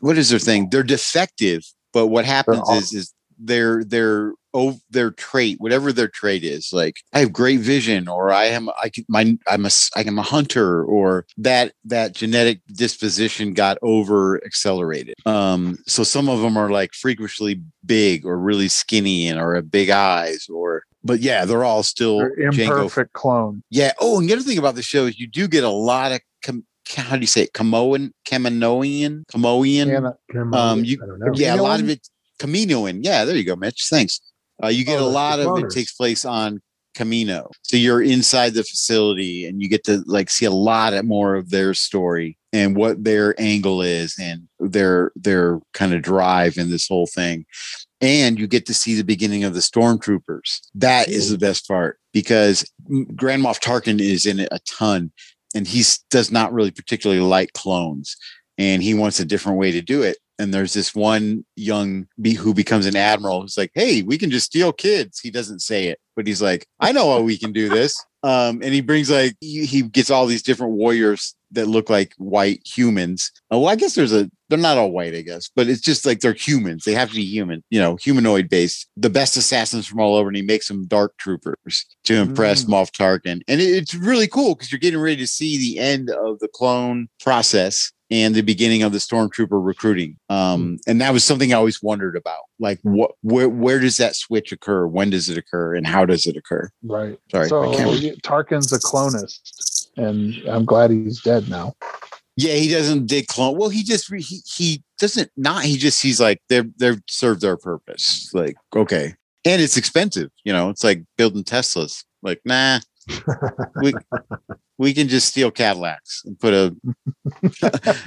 what is their thing? They're defective, but what happens all- is is their their oh their trait, whatever their trait is, like I have great vision, or I am I can my I'm a I am a hunter, or that that genetic disposition got over accelerated. Um, so some of them are like freakishly big or really skinny and or big eyes, or but yeah, they're all still They're Jango imperfect clone. yeah. Oh, and the other thing about the show is you do get a lot of com- how do you say it? Camoan, Kaminoan, Camoan. Um, you- I don't know. yeah, a lot of it. Kaminoan. Yeah, there you go, Mitch. Thanks. Uh, you get Oh, a lot of it takes place on Kamino, so you're inside the facility and you get to like see a lot more of their story and what their angle is and their their kind of drive in this whole thing and you get to see the beginning of the stormtroopers. That is the best part because Grand Moff Tarkin is in it a ton, and he does not really particularly like clones, and he wants a different way to do it. And there's this one young be who becomes an admiral who's like, "Hey, we can just steal kids." He doesn't say it, but he's like, "I know how we can do this." *laughs* Um, and he brings like he gets all these different warriors that look like white humans. Oh, well, I guess there's a they're not all white, I guess, but it's just like they're humans. They have to be human, you know, humanoid based. The best assassins from all over, and he makes them dark troopers to impress Mm. Moff Tarkin. And it- it's really cool because you're getting ready to see the end of the clone process and the beginning of the stormtrooper recruiting. Um, and that was something I always wondered about. Like what where where does that switch occur? When does it occur? And how does it occur? right. Sorry. So I can't- yeah, Tarkin's a clonist, and I'm glad he's dead now. Yeah, he doesn't dig clone. Well, he just he he doesn't not. He just he's like they're they're served their purpose. Like okay, and it's expensive. You know, it's like building Teslas. Like nah, we *laughs* we can just steal Cadillacs and put a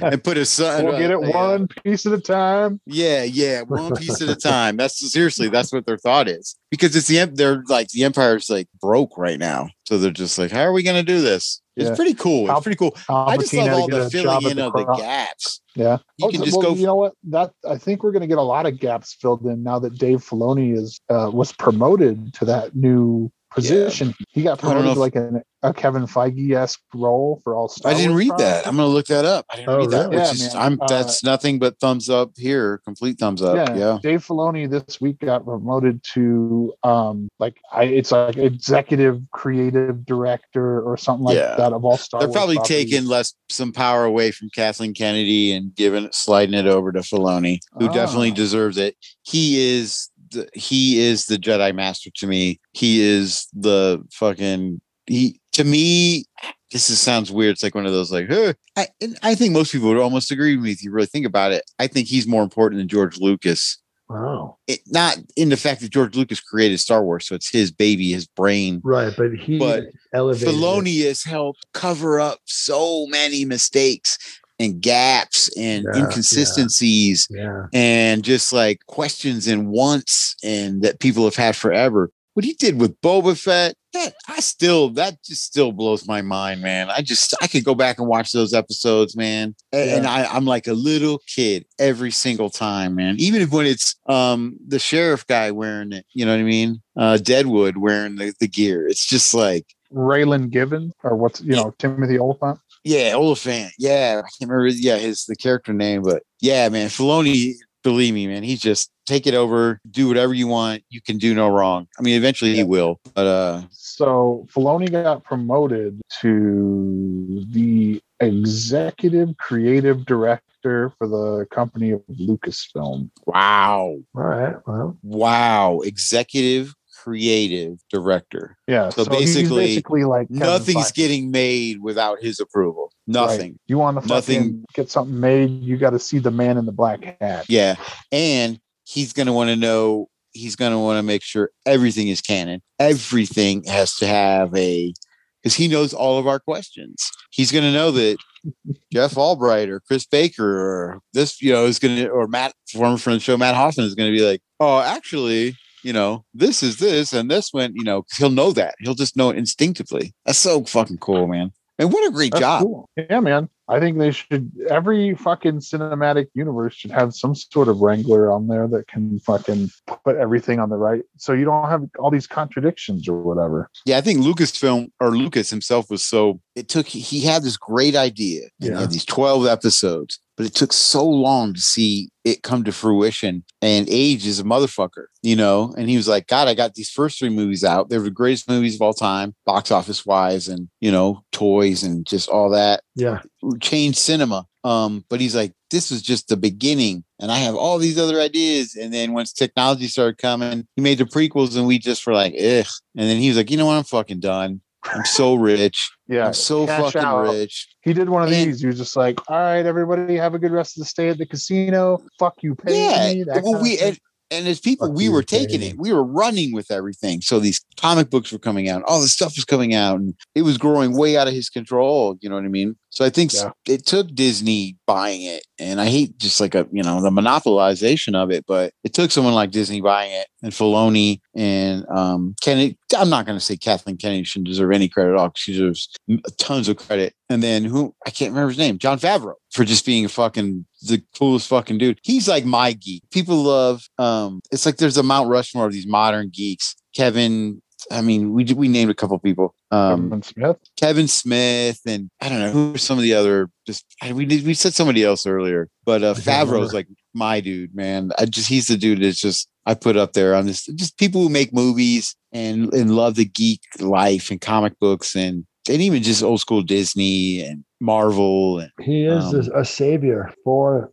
*laughs* and put a sun. We'll get it uh, one piece at a time. Yeah, yeah, one piece at a *laughs* time. That's seriously, that's what their thought is. Because it's the they're like the empire's like broke right now, so they're just like, how are we going to do this? It's Yeah. pretty cool. It's pretty cool. I just love all the filling in the of the gaps. Yeah, You Oh, can just well, go. You know what? That I think we're going to get a lot of gaps filled in now that Dave Filoni is uh, was promoted to that new position. He got I don't know promoted to like an, a Kevin Feige esque role for all. Star I didn't Wars read that. I'm going to look that up. I didn't oh, read that. Really? Which yeah, is, I'm, Uh, that's nothing but thumbs up here. Complete thumbs up. yeah, Yeah. Dave Filoni this week got promoted to um like I it's like executive creative director or something like Yeah. that of all Star They're Wars probably properties. taking less some power away from Kathleen Kennedy and giving it, sliding it over to Filoni, who definitely Ah. deserves it. He is the he is the Jedi Master to me. He is the fucking he to me. This is, sounds weird. It's like one of those like, huh. I and I think most people would almost agree with me if you really think about it. I think he's more important than George Lucas. Wow. It, not in the fact that George Lucas created Star Wars, so it's his baby, his brain. Right, but he But elevated. Filoni has helped cover up so many mistakes and gaps and Yeah, yeah. inconsistencies Yeah. and just like questions and wants and that people have had forever. What he did with Boba Fett, that I still that just still blows my mind, man. I just I could go back and watch those episodes, man. And, I, I'm like a little kid every single time, man. Even if when it's um the sheriff guy wearing it, you know what I mean? Uh Deadwood wearing the, the gear. It's just like Raylan Given or what's you know Timothy Olyphant. Yeah, Olyphant. Yeah, I can't remember. Yeah, his the character name, but yeah, man, Filoni. Believe me, man, he's just take it over, do whatever you want. You can do no wrong. I mean, eventually he will, but uh, So Filoni got promoted to the executive creative director for the company of Lucasfilm. wow, All right. Well, wow, executive creative director. Yeah. So he's basically, basically like Kevin Nothing's Feige. getting made without his approval. Nothing. Right. You want to Nothing. fucking get something made, you got to see the man in the black hat. Yeah. And he's going to want to know, he's going to want to make sure everything is canon. Everything has to have a, because he knows all of our questions. He's going to know that *laughs* Jeff Albright or Chris Baker or this, you know, is going to, or Matt, former friend the show, Matt Hoffman is going to be like, oh, actually, you know, this is this and this went, you know, he'll know that. He'll just know it instinctively. That's so fucking cool, man. And what a great That's job. cool. Yeah, man. I think they should. Every fucking cinematic universe should have some sort of wrangler on there that can fucking put everything on the right, so you don't have all these contradictions or whatever. Yeah, I think Lucasfilm or Lucas himself was so it took he had this great idea and he Yeah. had these 12 episodes, but it took so long to see it come to fruition. And age is a motherfucker, you know. And he was like, God, I got these first three movies out. They're the greatest movies of all time, box office wise, and you know, toys and just all that. Yeah. Changed cinema. Um, but he's like, this was just the beginning, and I have all these other ideas. And then once technology started coming, he made the prequels, and we just were like, ugh. And then he was like, you know what? I'm fucking done. I'm so rich. Yeah, I'm so cash fucking out. rich. He did one of And- these. He was just like, "All right, everybody, have a good rest of the stay at the casino. Fuck you, pay Yeah. me." Well, we and, and as people, Fuck we you, were taking Jamie. it. We were running with everything. So these comic books were coming out. All this stuff was coming out, and it was growing way out of his control. You know what I mean? So I think Yeah. it took Disney buying it, and I hate just like a you know the monopolization of it, but it took someone like Disney buying it and Filoni and um Kennedy. I'm not going to say Kathleen Kennedy shouldn't deserve any credit at all. She deserves tons of credit. And then who I can't remember his name, Jon Favreau, for just being a fucking the coolest fucking dude. He's like my geek. People love. Um, it's like there's a Mount Rushmore of these modern geeks. Kevin. I mean, we we named a couple people. Um, Kevin Smith. Kevin Smith and I don't know who are some of the other just we did we said somebody else earlier, but uh Favreau's like my dude, man. I just he's the dude that's just I put up there on this just people who make movies and and love the geek life and comic books and and even just old school Disney and Marvel and He is Um, a, savior for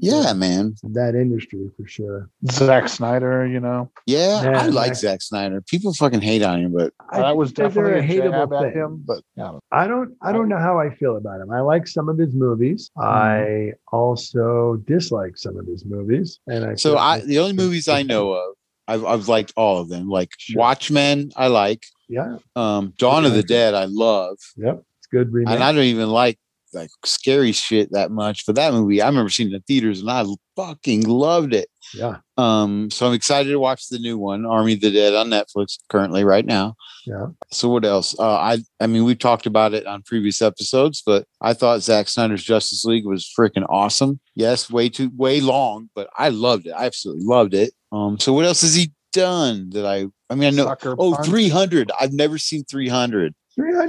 yeah, man. that industry for sure. Zack Snyder. You know, Yeah, I like I- Zack Snyder. People fucking hate on him, but I that was think that they're definitely a hateable jab at thing. him. But yeah, I don't I don't know how I feel about him. I like some of his movies. Mm-hmm. I also dislike some of his movies. And I so I the only movies I know of, I've I've liked all of them. Like Sure. Watchmen, I like. yeah, Um, Dawn of the Dead, I love, yep. It's good remake. and I don't even like like scary shit that much. But that movie, I remember seeing it in the theaters, and I fucking loved it. yeah, Um, so I'm excited to watch the new one, Army of the Dead, on Netflix currently right now. yeah. So what else? Uh, I I mean, we've talked about it on previous episodes, but I thought Zack Snyder's Justice League was freaking awesome. Yes, way too way long, but I loved it. I absolutely loved it. Um, so what else has he done that I? I mean, I know. Sucker Oh, Punch. 300. I've never seen 300.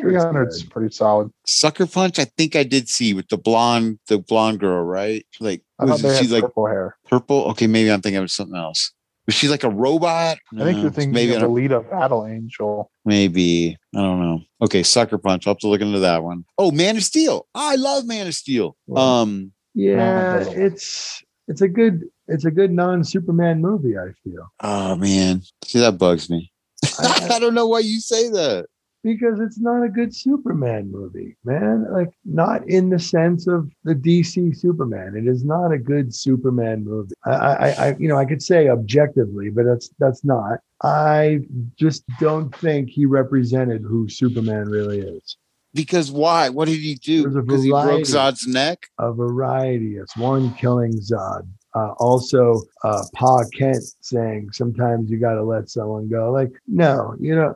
300. 300 is pretty solid. Sucker Punch, I think I did see with the blonde, the blonde girl, right? Like, I thought was they it, had she's like purple hair. purple? Okay, maybe I'm thinking of something else. Was she like a robot? I think you're thinking maybe I of don't- Alita Battle Angel. Maybe I don't know. Okay, Sucker Punch. I'll have to look into that one. Oh, Man of Steel. I love Man of Steel. Um, Yeah, Yeah. it's it's a good it's a good non Superman movie. I feel oh man, see that bugs me. I *laughs* don't know why you say that. Because it's not a good Superman movie, man. Like not in the sense of the DC Superman. It is not a good Superman movie. I, I, I you know, I could say objectively, but that's that's not. I just don't think he represented who Superman really is. Because why? What did he do? Because he broke. Zod's neck. A variety. It's one killing Zod. Uh, also, uh, Pa Kent saying sometimes you got to let someone go. Like, no, you know,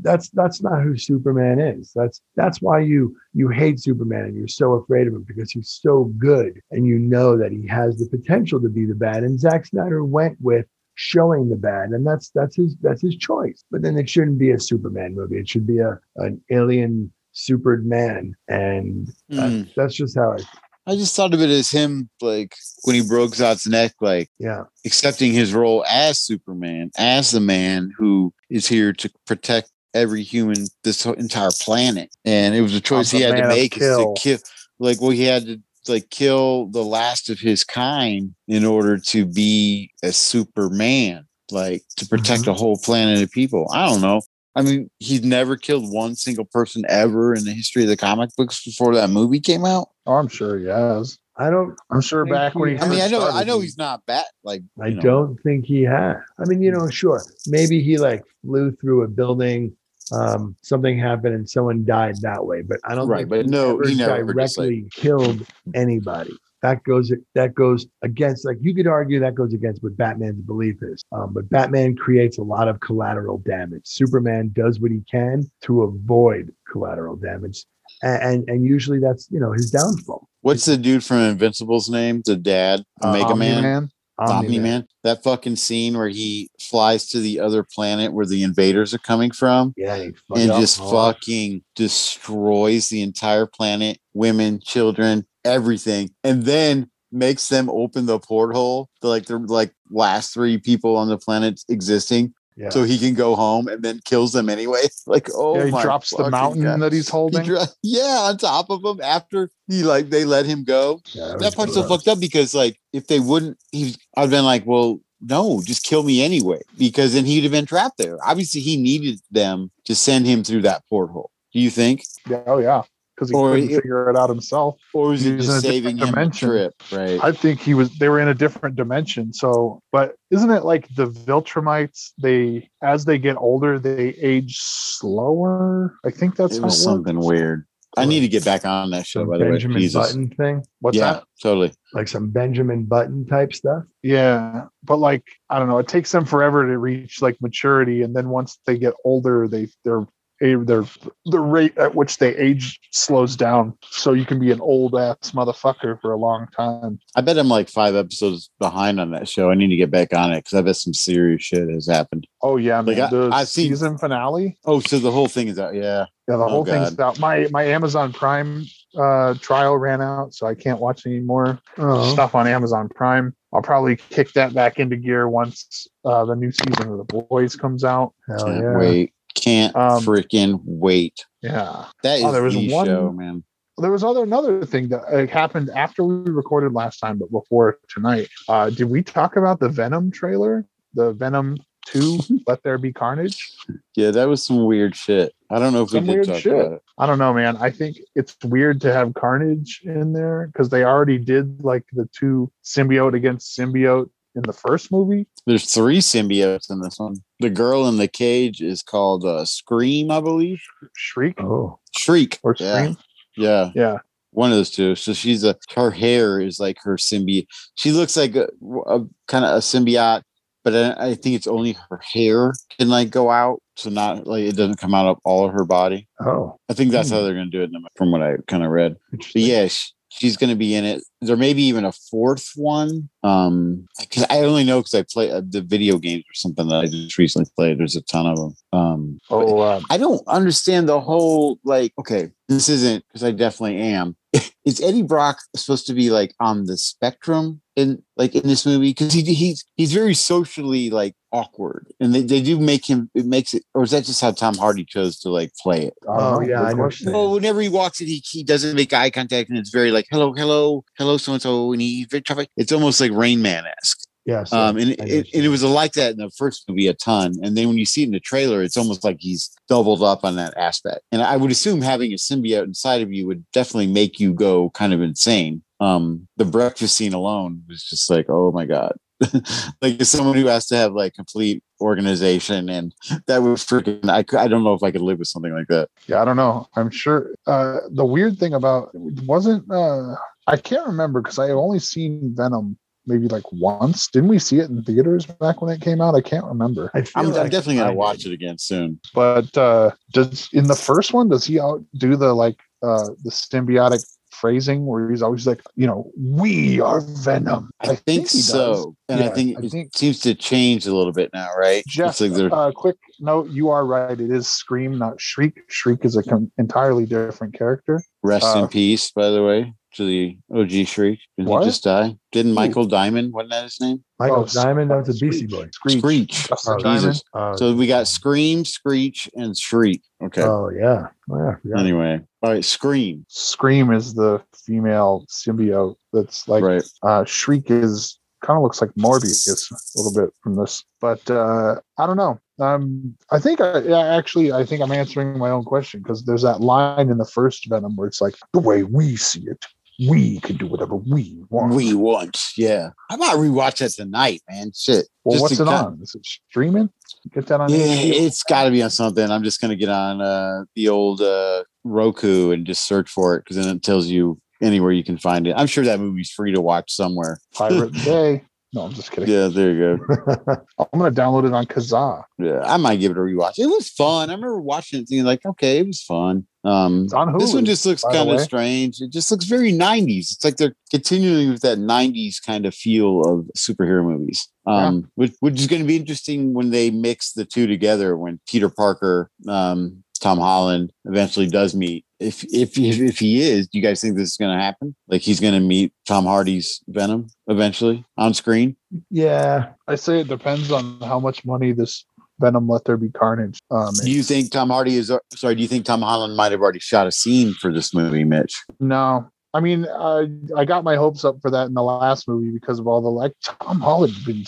that's that's not who Superman is. That's that's why you you hate Superman and you're so afraid of him because he's so good and you know that he has the potential to be the bad. And Zack Snyder went with showing the bad, and that's that's his that's his choice. But then it shouldn't be a Superman movie. It should be a an alien supered man, and that- Mm. that's just how I I just thought of it as him, like when he broke Zod's neck, like yeah. accepting his role as Superman, as the man who is here to protect every human, this entire planet. And it was a choice he had to make is to kill. kill, like, well, he had to like kill the last of his kind in order to be a Superman. like to protect a whole planet of people. I don't know. I mean, he's never killed one single person ever in the history of the comic books before that movie came out. Oh, I'm sure he has. I don't. I'm sure Think back when he. he- I mean, I first know, I know he's not bad. Like, I know, don't think he had. I mean, you know, sure, maybe he like flew through a building. Um, something happened and someone died that way, but I don't Right, think but no, ever he never just, like- directly killed anybody. That goes that goes against like you could argue that goes against what Batman's belief is. Um, but Batman creates a lot of collateral damage. Superman does what he can to avoid collateral damage, and and, and usually that's you know his downfall. What's the dude from Invincible's name? The dad, uh, Mega Man, Omni-Man. Omni Man. That fucking scene where he flies to the other planet where the invaders are coming from Yeah, and fucked up. just fucking destroys the entire planet, women, children, everything, and then makes them open the porthole to like the like last three people on the planet existing. Yeah. So he can go home and then kills them anyway. *laughs* Like, oh, yeah, he drops the mountain God. that he's He holding. dro- yeah, on top of him after he like they let him go. Yeah, that That part's so fucked up because like if they wouldn't, he I'd been like, well, no, just kill me anyway, because then he'd have been trapped there. Obviously, he needed them to send him through that porthole. Do you think, Yeah, oh yeah, because he Or couldn't it- figure it out himself. or was He he was just in a saving different him a dimension. trip? Right. I think he was. They were in a different dimension. So, but isn't it like the Viltrumites? They as they get older, they age slower. I think that's it was something works. weird. I need to get back on that show. Some By the way, Benjamin Jesus. Button thing, What's yeah, that? totally. like some Benjamin Button type stuff. Yeah, but like I don't know, it takes them forever to reach like maturity, and then once they get older, they they're their the rate at which they age slows down, so you can be an old ass motherfucker for a long time. I bet I'm like five episodes behind on that show. I need to get back on it because I bet some serious shit has happened. Oh yeah, Like, man. I- the I've seen- season finale. Oh, so the whole thing is out. Yeah. Yeah, the Oh, whole thing's God. out. My my Amazon Prime uh trial ran out, so I can't watch any more Oh, stuff on Amazon Prime. I'll probably kick that back into gear once uh, the new season of The Boys comes out. hell Can't yeah. wait. Can't Um, freaking wait. Yeah. That is Oh, there was the one- show, man. There was other another thing that uh, happened after we recorded last time, but before tonight. Uh, did we talk about the Venom trailer? The Venom Two: *laughs* Let There Be Carnage. Yeah, that was some weird shit. I don't know if Some we did weird talk shit. about it. I don't know, man. I think it's weird to have Carnage in there because they already did like the two symbiote against symbiote in the first movie. There's three symbiotes in this one. The girl in the cage is called uh, Scream, I believe. Shriek Oh, Shriek. or Scream. yeah, Yeah. one of those two. So she's a her hair is like her symbiote. She looks like a, a kind of a symbiote, but I, I think it's only her hair can like go out, so not like it doesn't come out of all of her body. oh, I think that's Hmm. how they're going to do it, from what I kind of read. But yeah, sh- she's going to be in it. There may be even a fourth one. Um, because I only know because I play uh, the video games or something that I just recently played. There's a ton of them. Um, Oh, uh, I don't understand the whole like. Okay, this isn't because I definitely am. *laughs* Is Eddie Brock supposed to be like on the spectrum in like in this movie? Because he he's he's very socially like awkward, and they, they do make him. It makes it, or is that just how Tom Hardy chose to like play it? I don't Oh, yeah, I know. Well, whenever he walks in, he, he doesn't make eye contact, and it's very like hello, hello, hello, so and so, and he's very tough. It's almost like Rain Man esque. yes. Um, and I it, and it was like that in the first movie a ton, and then when you see it in the trailer, it's almost like he's doubled up on that aspect. And I would assume having a symbiote inside of you would definitely make you go kind of insane. Um, the breakfast scene alone was just like, oh my god. *laughs* like as someone who has to have like complete organization and that was freaking I, I don't know if I could live with something like that. Yeah, I don't know. I'm sure. Uh, the weird thing about it wasn't. Uh, I can't remember because I have only seen Venom maybe like once. Didn't we see it in theaters back when it came out? I can't remember. I feel I'm, I'm like definitely gonna did. watch it again soon. But uh, does in the first one does he outdo the like uh, the symbiotic phrasing where he's always like, you know, we are Venom. I, think, he does. so, and I Yeah, think I it think- seems to change a little bit now, right? Jeff, like they're uh, quick note: you are right. It is Scream, not Shriek. Shriek is a com- entirely different character. rest uh, in peace, by the way, to the OG Shriek. Did What? he just die? Didn't Who? Michael Diamond? Wasn't that his name? Michael Oh, Diamond. That was a Screech. Beastie Boy. Screech. Screech. Oh, Jesus. Oh, So we got Scream, Screech, and Shriek. Okay. Oh yeah. Oh, yeah. Anyway, all right, Scream. Scream is the female symbiote that's like right. uh Shriek is kind of looks like Morbius a little bit from this, but uh, I don't know. Um, I think I yeah, actually I think I'm answering my own question because there's that line in the first Venom where it's like the way we see it, we can do whatever we want. We want, yeah. I might rewatch that tonight, man. Shit. well, Just what's it on? Is it streaming? Get that on. Yeah, it's got to be on something. I'm just gonna get on uh, the old uh, Roku and just search for it because then it tells you anywhere you can find it. I'm sure that movie's free to watch somewhere. Pirate *laughs* Bay. No, I'm just kidding. Yeah, there you go. *laughs* I'm gonna download it on Kazaa. Yeah, I might give it a rewatch. It was fun. I remember watching it, and thinking like, okay, it was fun. Um, It's on this one just looks kind of strange. It just looks very 90s. It's like they're continuing with that 90s kind of feel of superhero movies. Um, which, which is going to be interesting when they mix the two together. When Peter Parker, um, Tom Holland eventually does meet. If if if, if he is, do you guys think this is going to happen? Like he's going to meet Tom Hardy's Venom eventually on screen? yeah. I say it depends on how much money this Venom Let There Be Carnage. Um, Do you think Tom Hardy is? Sorry, do you think Tom Holland might have already shot a scene for this movie, Mitch? no, I mean, I I got my hopes up for that in the last movie because of all the like Tom Holland been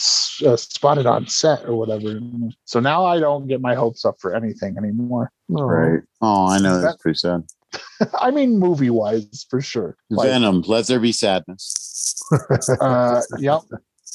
uh, spotted on set or whatever. So now I don't get my hopes up for anything anymore. Right. Oh, I know that's pretty sad. *laughs* I mean, movie wise, for sure. Like, Venom. Let there be sadness. uh, *laughs* yep.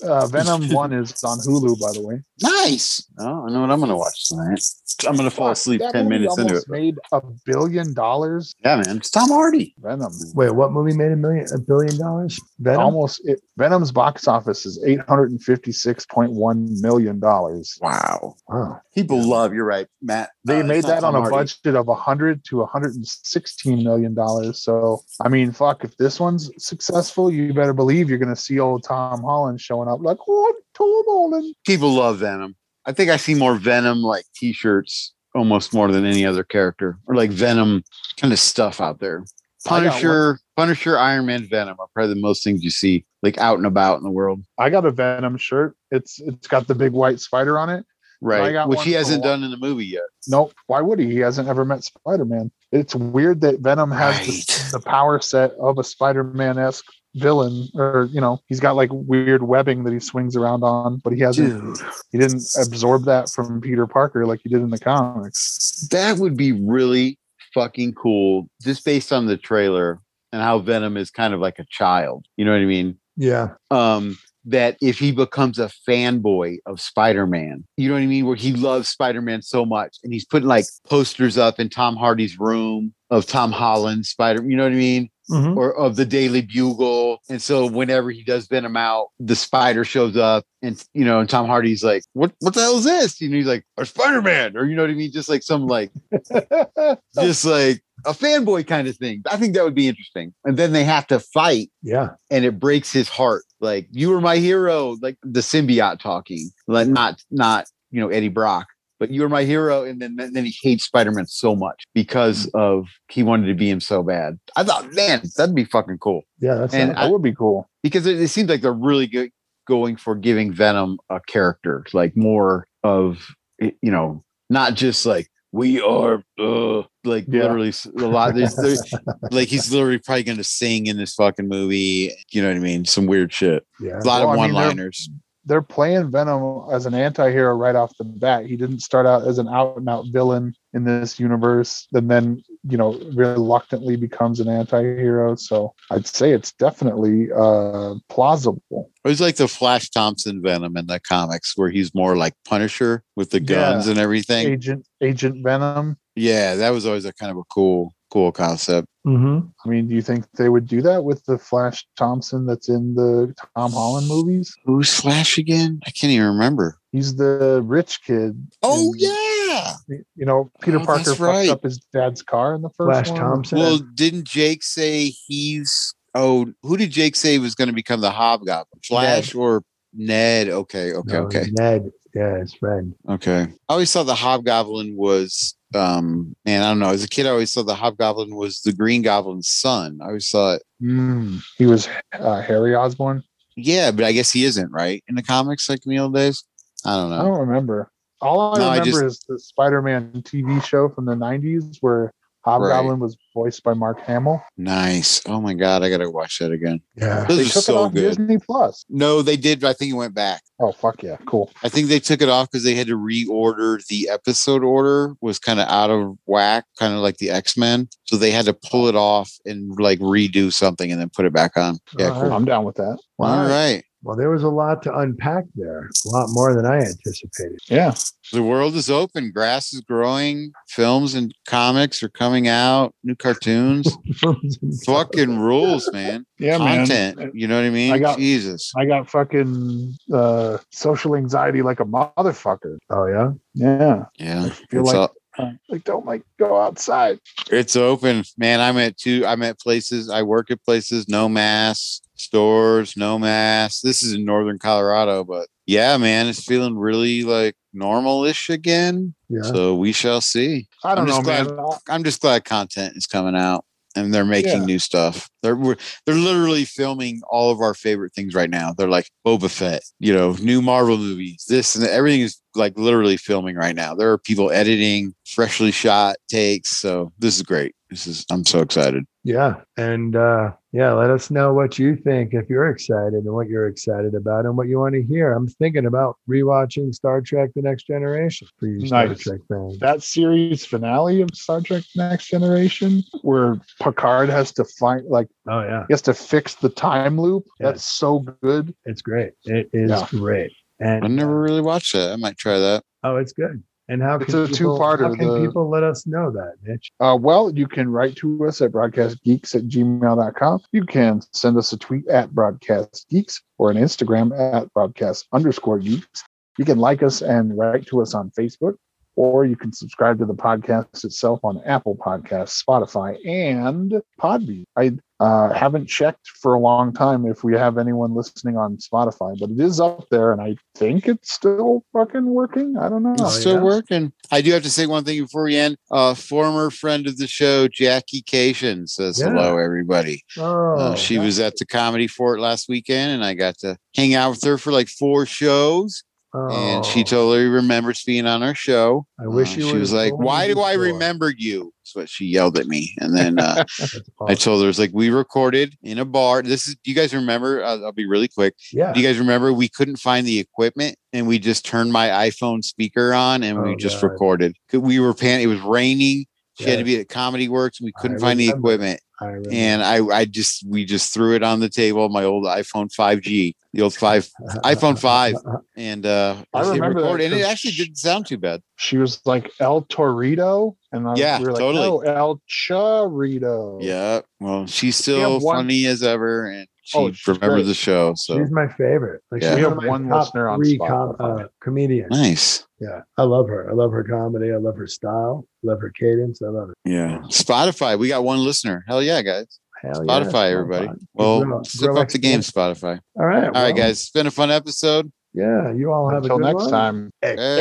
Uh, *laughs* Venom One is on Hulu, by the way. Nice. Oh, I know what I'm going to watch tonight. I'm going to fall asleep That ten movie minutes into it. almost Made a billion dollars. Yeah, man. It's Tom Hardy. Venom. Wait, what movie made a million, a billion dollars? Venom. Almost. It, Venom's box office is eight hundred and fifty-six point one million dollars. Wow. Wow. People love. You're right, Matt. They Uh, made that on a Hardy. budget of 100 to 116 million dollars. So, I mean, fuck, if this one's successful, you better believe you're going to see old Tom Holland showing up like, oh, Tom Holland. People love Venom. I think I see more Venom like T-shirts almost more than any other character, or like Venom kind of stuff out there. I got one. Punisher, Punisher, Iron Man, Venom are probably the most things you see like out and about in the world. I got a Venom shirt. It's it's got the big white spider on it. Right. Which he hasn't done in the movie yet. Nope. Why would he? He hasn't ever met Spider Man. It's weird that Venom has Right. the, the power set of a Spider Man esque villain, or you know, he's got like weird webbing that he swings around on, but he hasn't. Dude, He didn't absorb that from Peter Parker like he did in the comics. that would be really fucking cool just based on the trailer and how Venom is kind of like a child. You know what I mean? Yeah. um that if he becomes a fanboy of Spider-Man, you know what I mean, where he loves Spider-Man so much and he's putting like posters up in Tom Hardy's room of Tom Holland Spider, you know what I mean? Mhm. Or of the Daily Bugle. And so whenever he does Venom out, the spider shows up and you know, and Tom Hardy's like, What what the hell is this? You know, he's like, or Spider-Man, or you know what I mean? Just like some like *laughs* just like a fanboy kind of thing. I think that would be interesting. And then they have to fight Yeah. and it breaks his heart. Like you were my hero, like the symbiote talking, like not not you know Eddie Brock, but you were my hero. And then then he hates Spider Man so much because mm-hmm. of he wanted to be him so bad. I thought, man, that'd be fucking cool Yeah. That's And that would be cool. because it, it seems like they're really good going for giving Venom a character, like more of you know not just like we are uh, like Yeah. literally a lot. There's, there's, *laughs* like he's literally probably going to sing in this fucking movie. You know what I mean? Some weird shit. yeah. A lot Well, of mean, they're- one-liners. They're playing Venom as an anti-hero right off the bat. He didn't start out as an out and out villain in this universe, and then you know reluctantly becomes an anti-hero. So I'd say it's definitely uh plausible. It was like the Flash Thompson Venom in the comics, where he's more like Punisher with the guns Yeah. and everything. Agent Agent Venom. Yeah, that was always a kind of a cool, cool concept. Mm-hmm. I mean, do you think they would do that with the Flash Thompson that's in the Tom Holland movies? Who's Flash again? I can't even remember. He's the rich kid. Oh in- yeah. You know, Peter Oh, Parker fucked right. up his dad's car in the first Flash one. Thompson. Well, didn't Jake say he's? Oh, who did Jake say was going to become the Hobgoblin? Flash or Ned? Okay, okay, No, okay. Ned. Yeah, his friend. Okay. I always thought the Hobgoblin was um man, I don't know. As a kid, I always thought the Hobgoblin was the Green Goblin's son. I always thought, Mm, he was uh, Harry Osborn. yeah, but I guess he isn't, right? In the comics, like in the old days. I don't know. I don't remember. All I No, I remember just- is the Spider-Man TV show from the '90s, where Hobgoblin was voiced by Mark Hamill. Nice. Oh my god, I gotta watch that again. Yeah. Those They it so off good. Disney Plus. No, they did. but I think it went back. Oh fuck yeah, cool. I think they took it off because they had to reorder the episode order was kind of out of whack, kind of like the X Men. So they had to pull it off and like redo something and then put it back on. Yeah, All cool. I'm down with that. All right. Well, there was a lot to unpack there. A lot more than I anticipated. Yeah. The world is open. Grass is growing. Films and comics are coming out. New cartoons. *laughs* Fucking rules, man. Yeah, Content. man. You know what I mean? I got- Jesus. I got fucking uh, social anxiety like a motherfucker. Oh yeah. Yeah. Yeah. feel It's, like- all- Uh, like don't like go outside. it's open, man. I'm at two. I'm at places. I work at places. No masks. Stores. No masks. This is in northern Colorado, but yeah, man, it's feeling really like normal-ish again. Yeah. So we shall see. I don't I'm know, glad- man. I'm just glad content is coming out and they're making Yeah. new stuff. They're we're, they're literally filming all of our favorite things right now. They're like Boba Fett, you know, new Marvel movies, this and everything is like literally filming right now. There are people editing freshly shot takes. So this is great. This is I'm so excited. Yeah. And uh yeah, let us know what you think if you're excited and what you're excited about and what you want to hear. I'm thinking about rewatching Star Trek The Next Generation for you Star Nice. Trek fans. That series finale of Star Trek Next Generation, where Picard has to find like Oh yeah. he has to fix the time loop. Yeah. That's so good. It's great. It is Yeah. great. And I never really watched that. I might try that. oh, it's good. And how It's can a people, two-parter, How can the- people let us know that, Mitch? Uh, well, you can write to us at broadcastgeeks at gmail.com. You can send us a tweet at broadcastgeeks or an Instagram at broadcast underscore geeks. You can like us and write to us on Facebook, or you can subscribe to the podcast itself on Apple Podcasts, Spotify, and Podbean. I uh, haven't checked for a long time if we have anyone listening on Spotify, but it is up there, and I think it's still fucking working. I don't know. It's still yeah. working. I do have to say one thing before we end. Uh, former friend of the show, Jackie Kashian, says Yeah. hello, everybody. Oh, Uh, she was at the Comedy Fort last weekend, and I got to hang out with her for like four shows. And she oh, totally remembers being on our show. I wish Uh, she was like, "Why do I remember you?" That's what she yelled at me. And then uh, *laughs* That's I told her, "It's like we recorded in a bar. This is. Do you guys remember? I'll, I'll be really quick. yeah. Do you guys remember we couldn't find the equipment and we just turned my iPhone speaker on and we Oh, just God. recorded. We were pan. It was raining. She had to be at Comedy Works and we couldn't find the equipment. I remember. And I, I just, we just threw it on the table. My old iPhone 5G, the old five *laughs* iPhone 5, *laughs* and uh, I hit remember that record, and it 'cause actually sh- didn't sound too bad. she was like El Torito, and I, Yeah, we were like, totally. no, El Chorito. Yeah. Well, she's We have still one- funny as ever, and she Oh, remembers great. the show. So She's my favorite. Like Yeah. she's We have one, of my one top listener on three com- uh, comedians. nice. Yeah, I love her. I love her comedy. I love her style. Love her cadence. I love it. Yeah. Spotify. We got one listener. Hell yeah, guys. Hell yeah, Spotify, everybody. Spotify. Well, Grow- step up the game. Spotify. All right. All right, well, guys. It's been a fun episode. Yeah, you all have Until a good next one. time. Excelsior.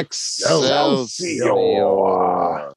Excelsior.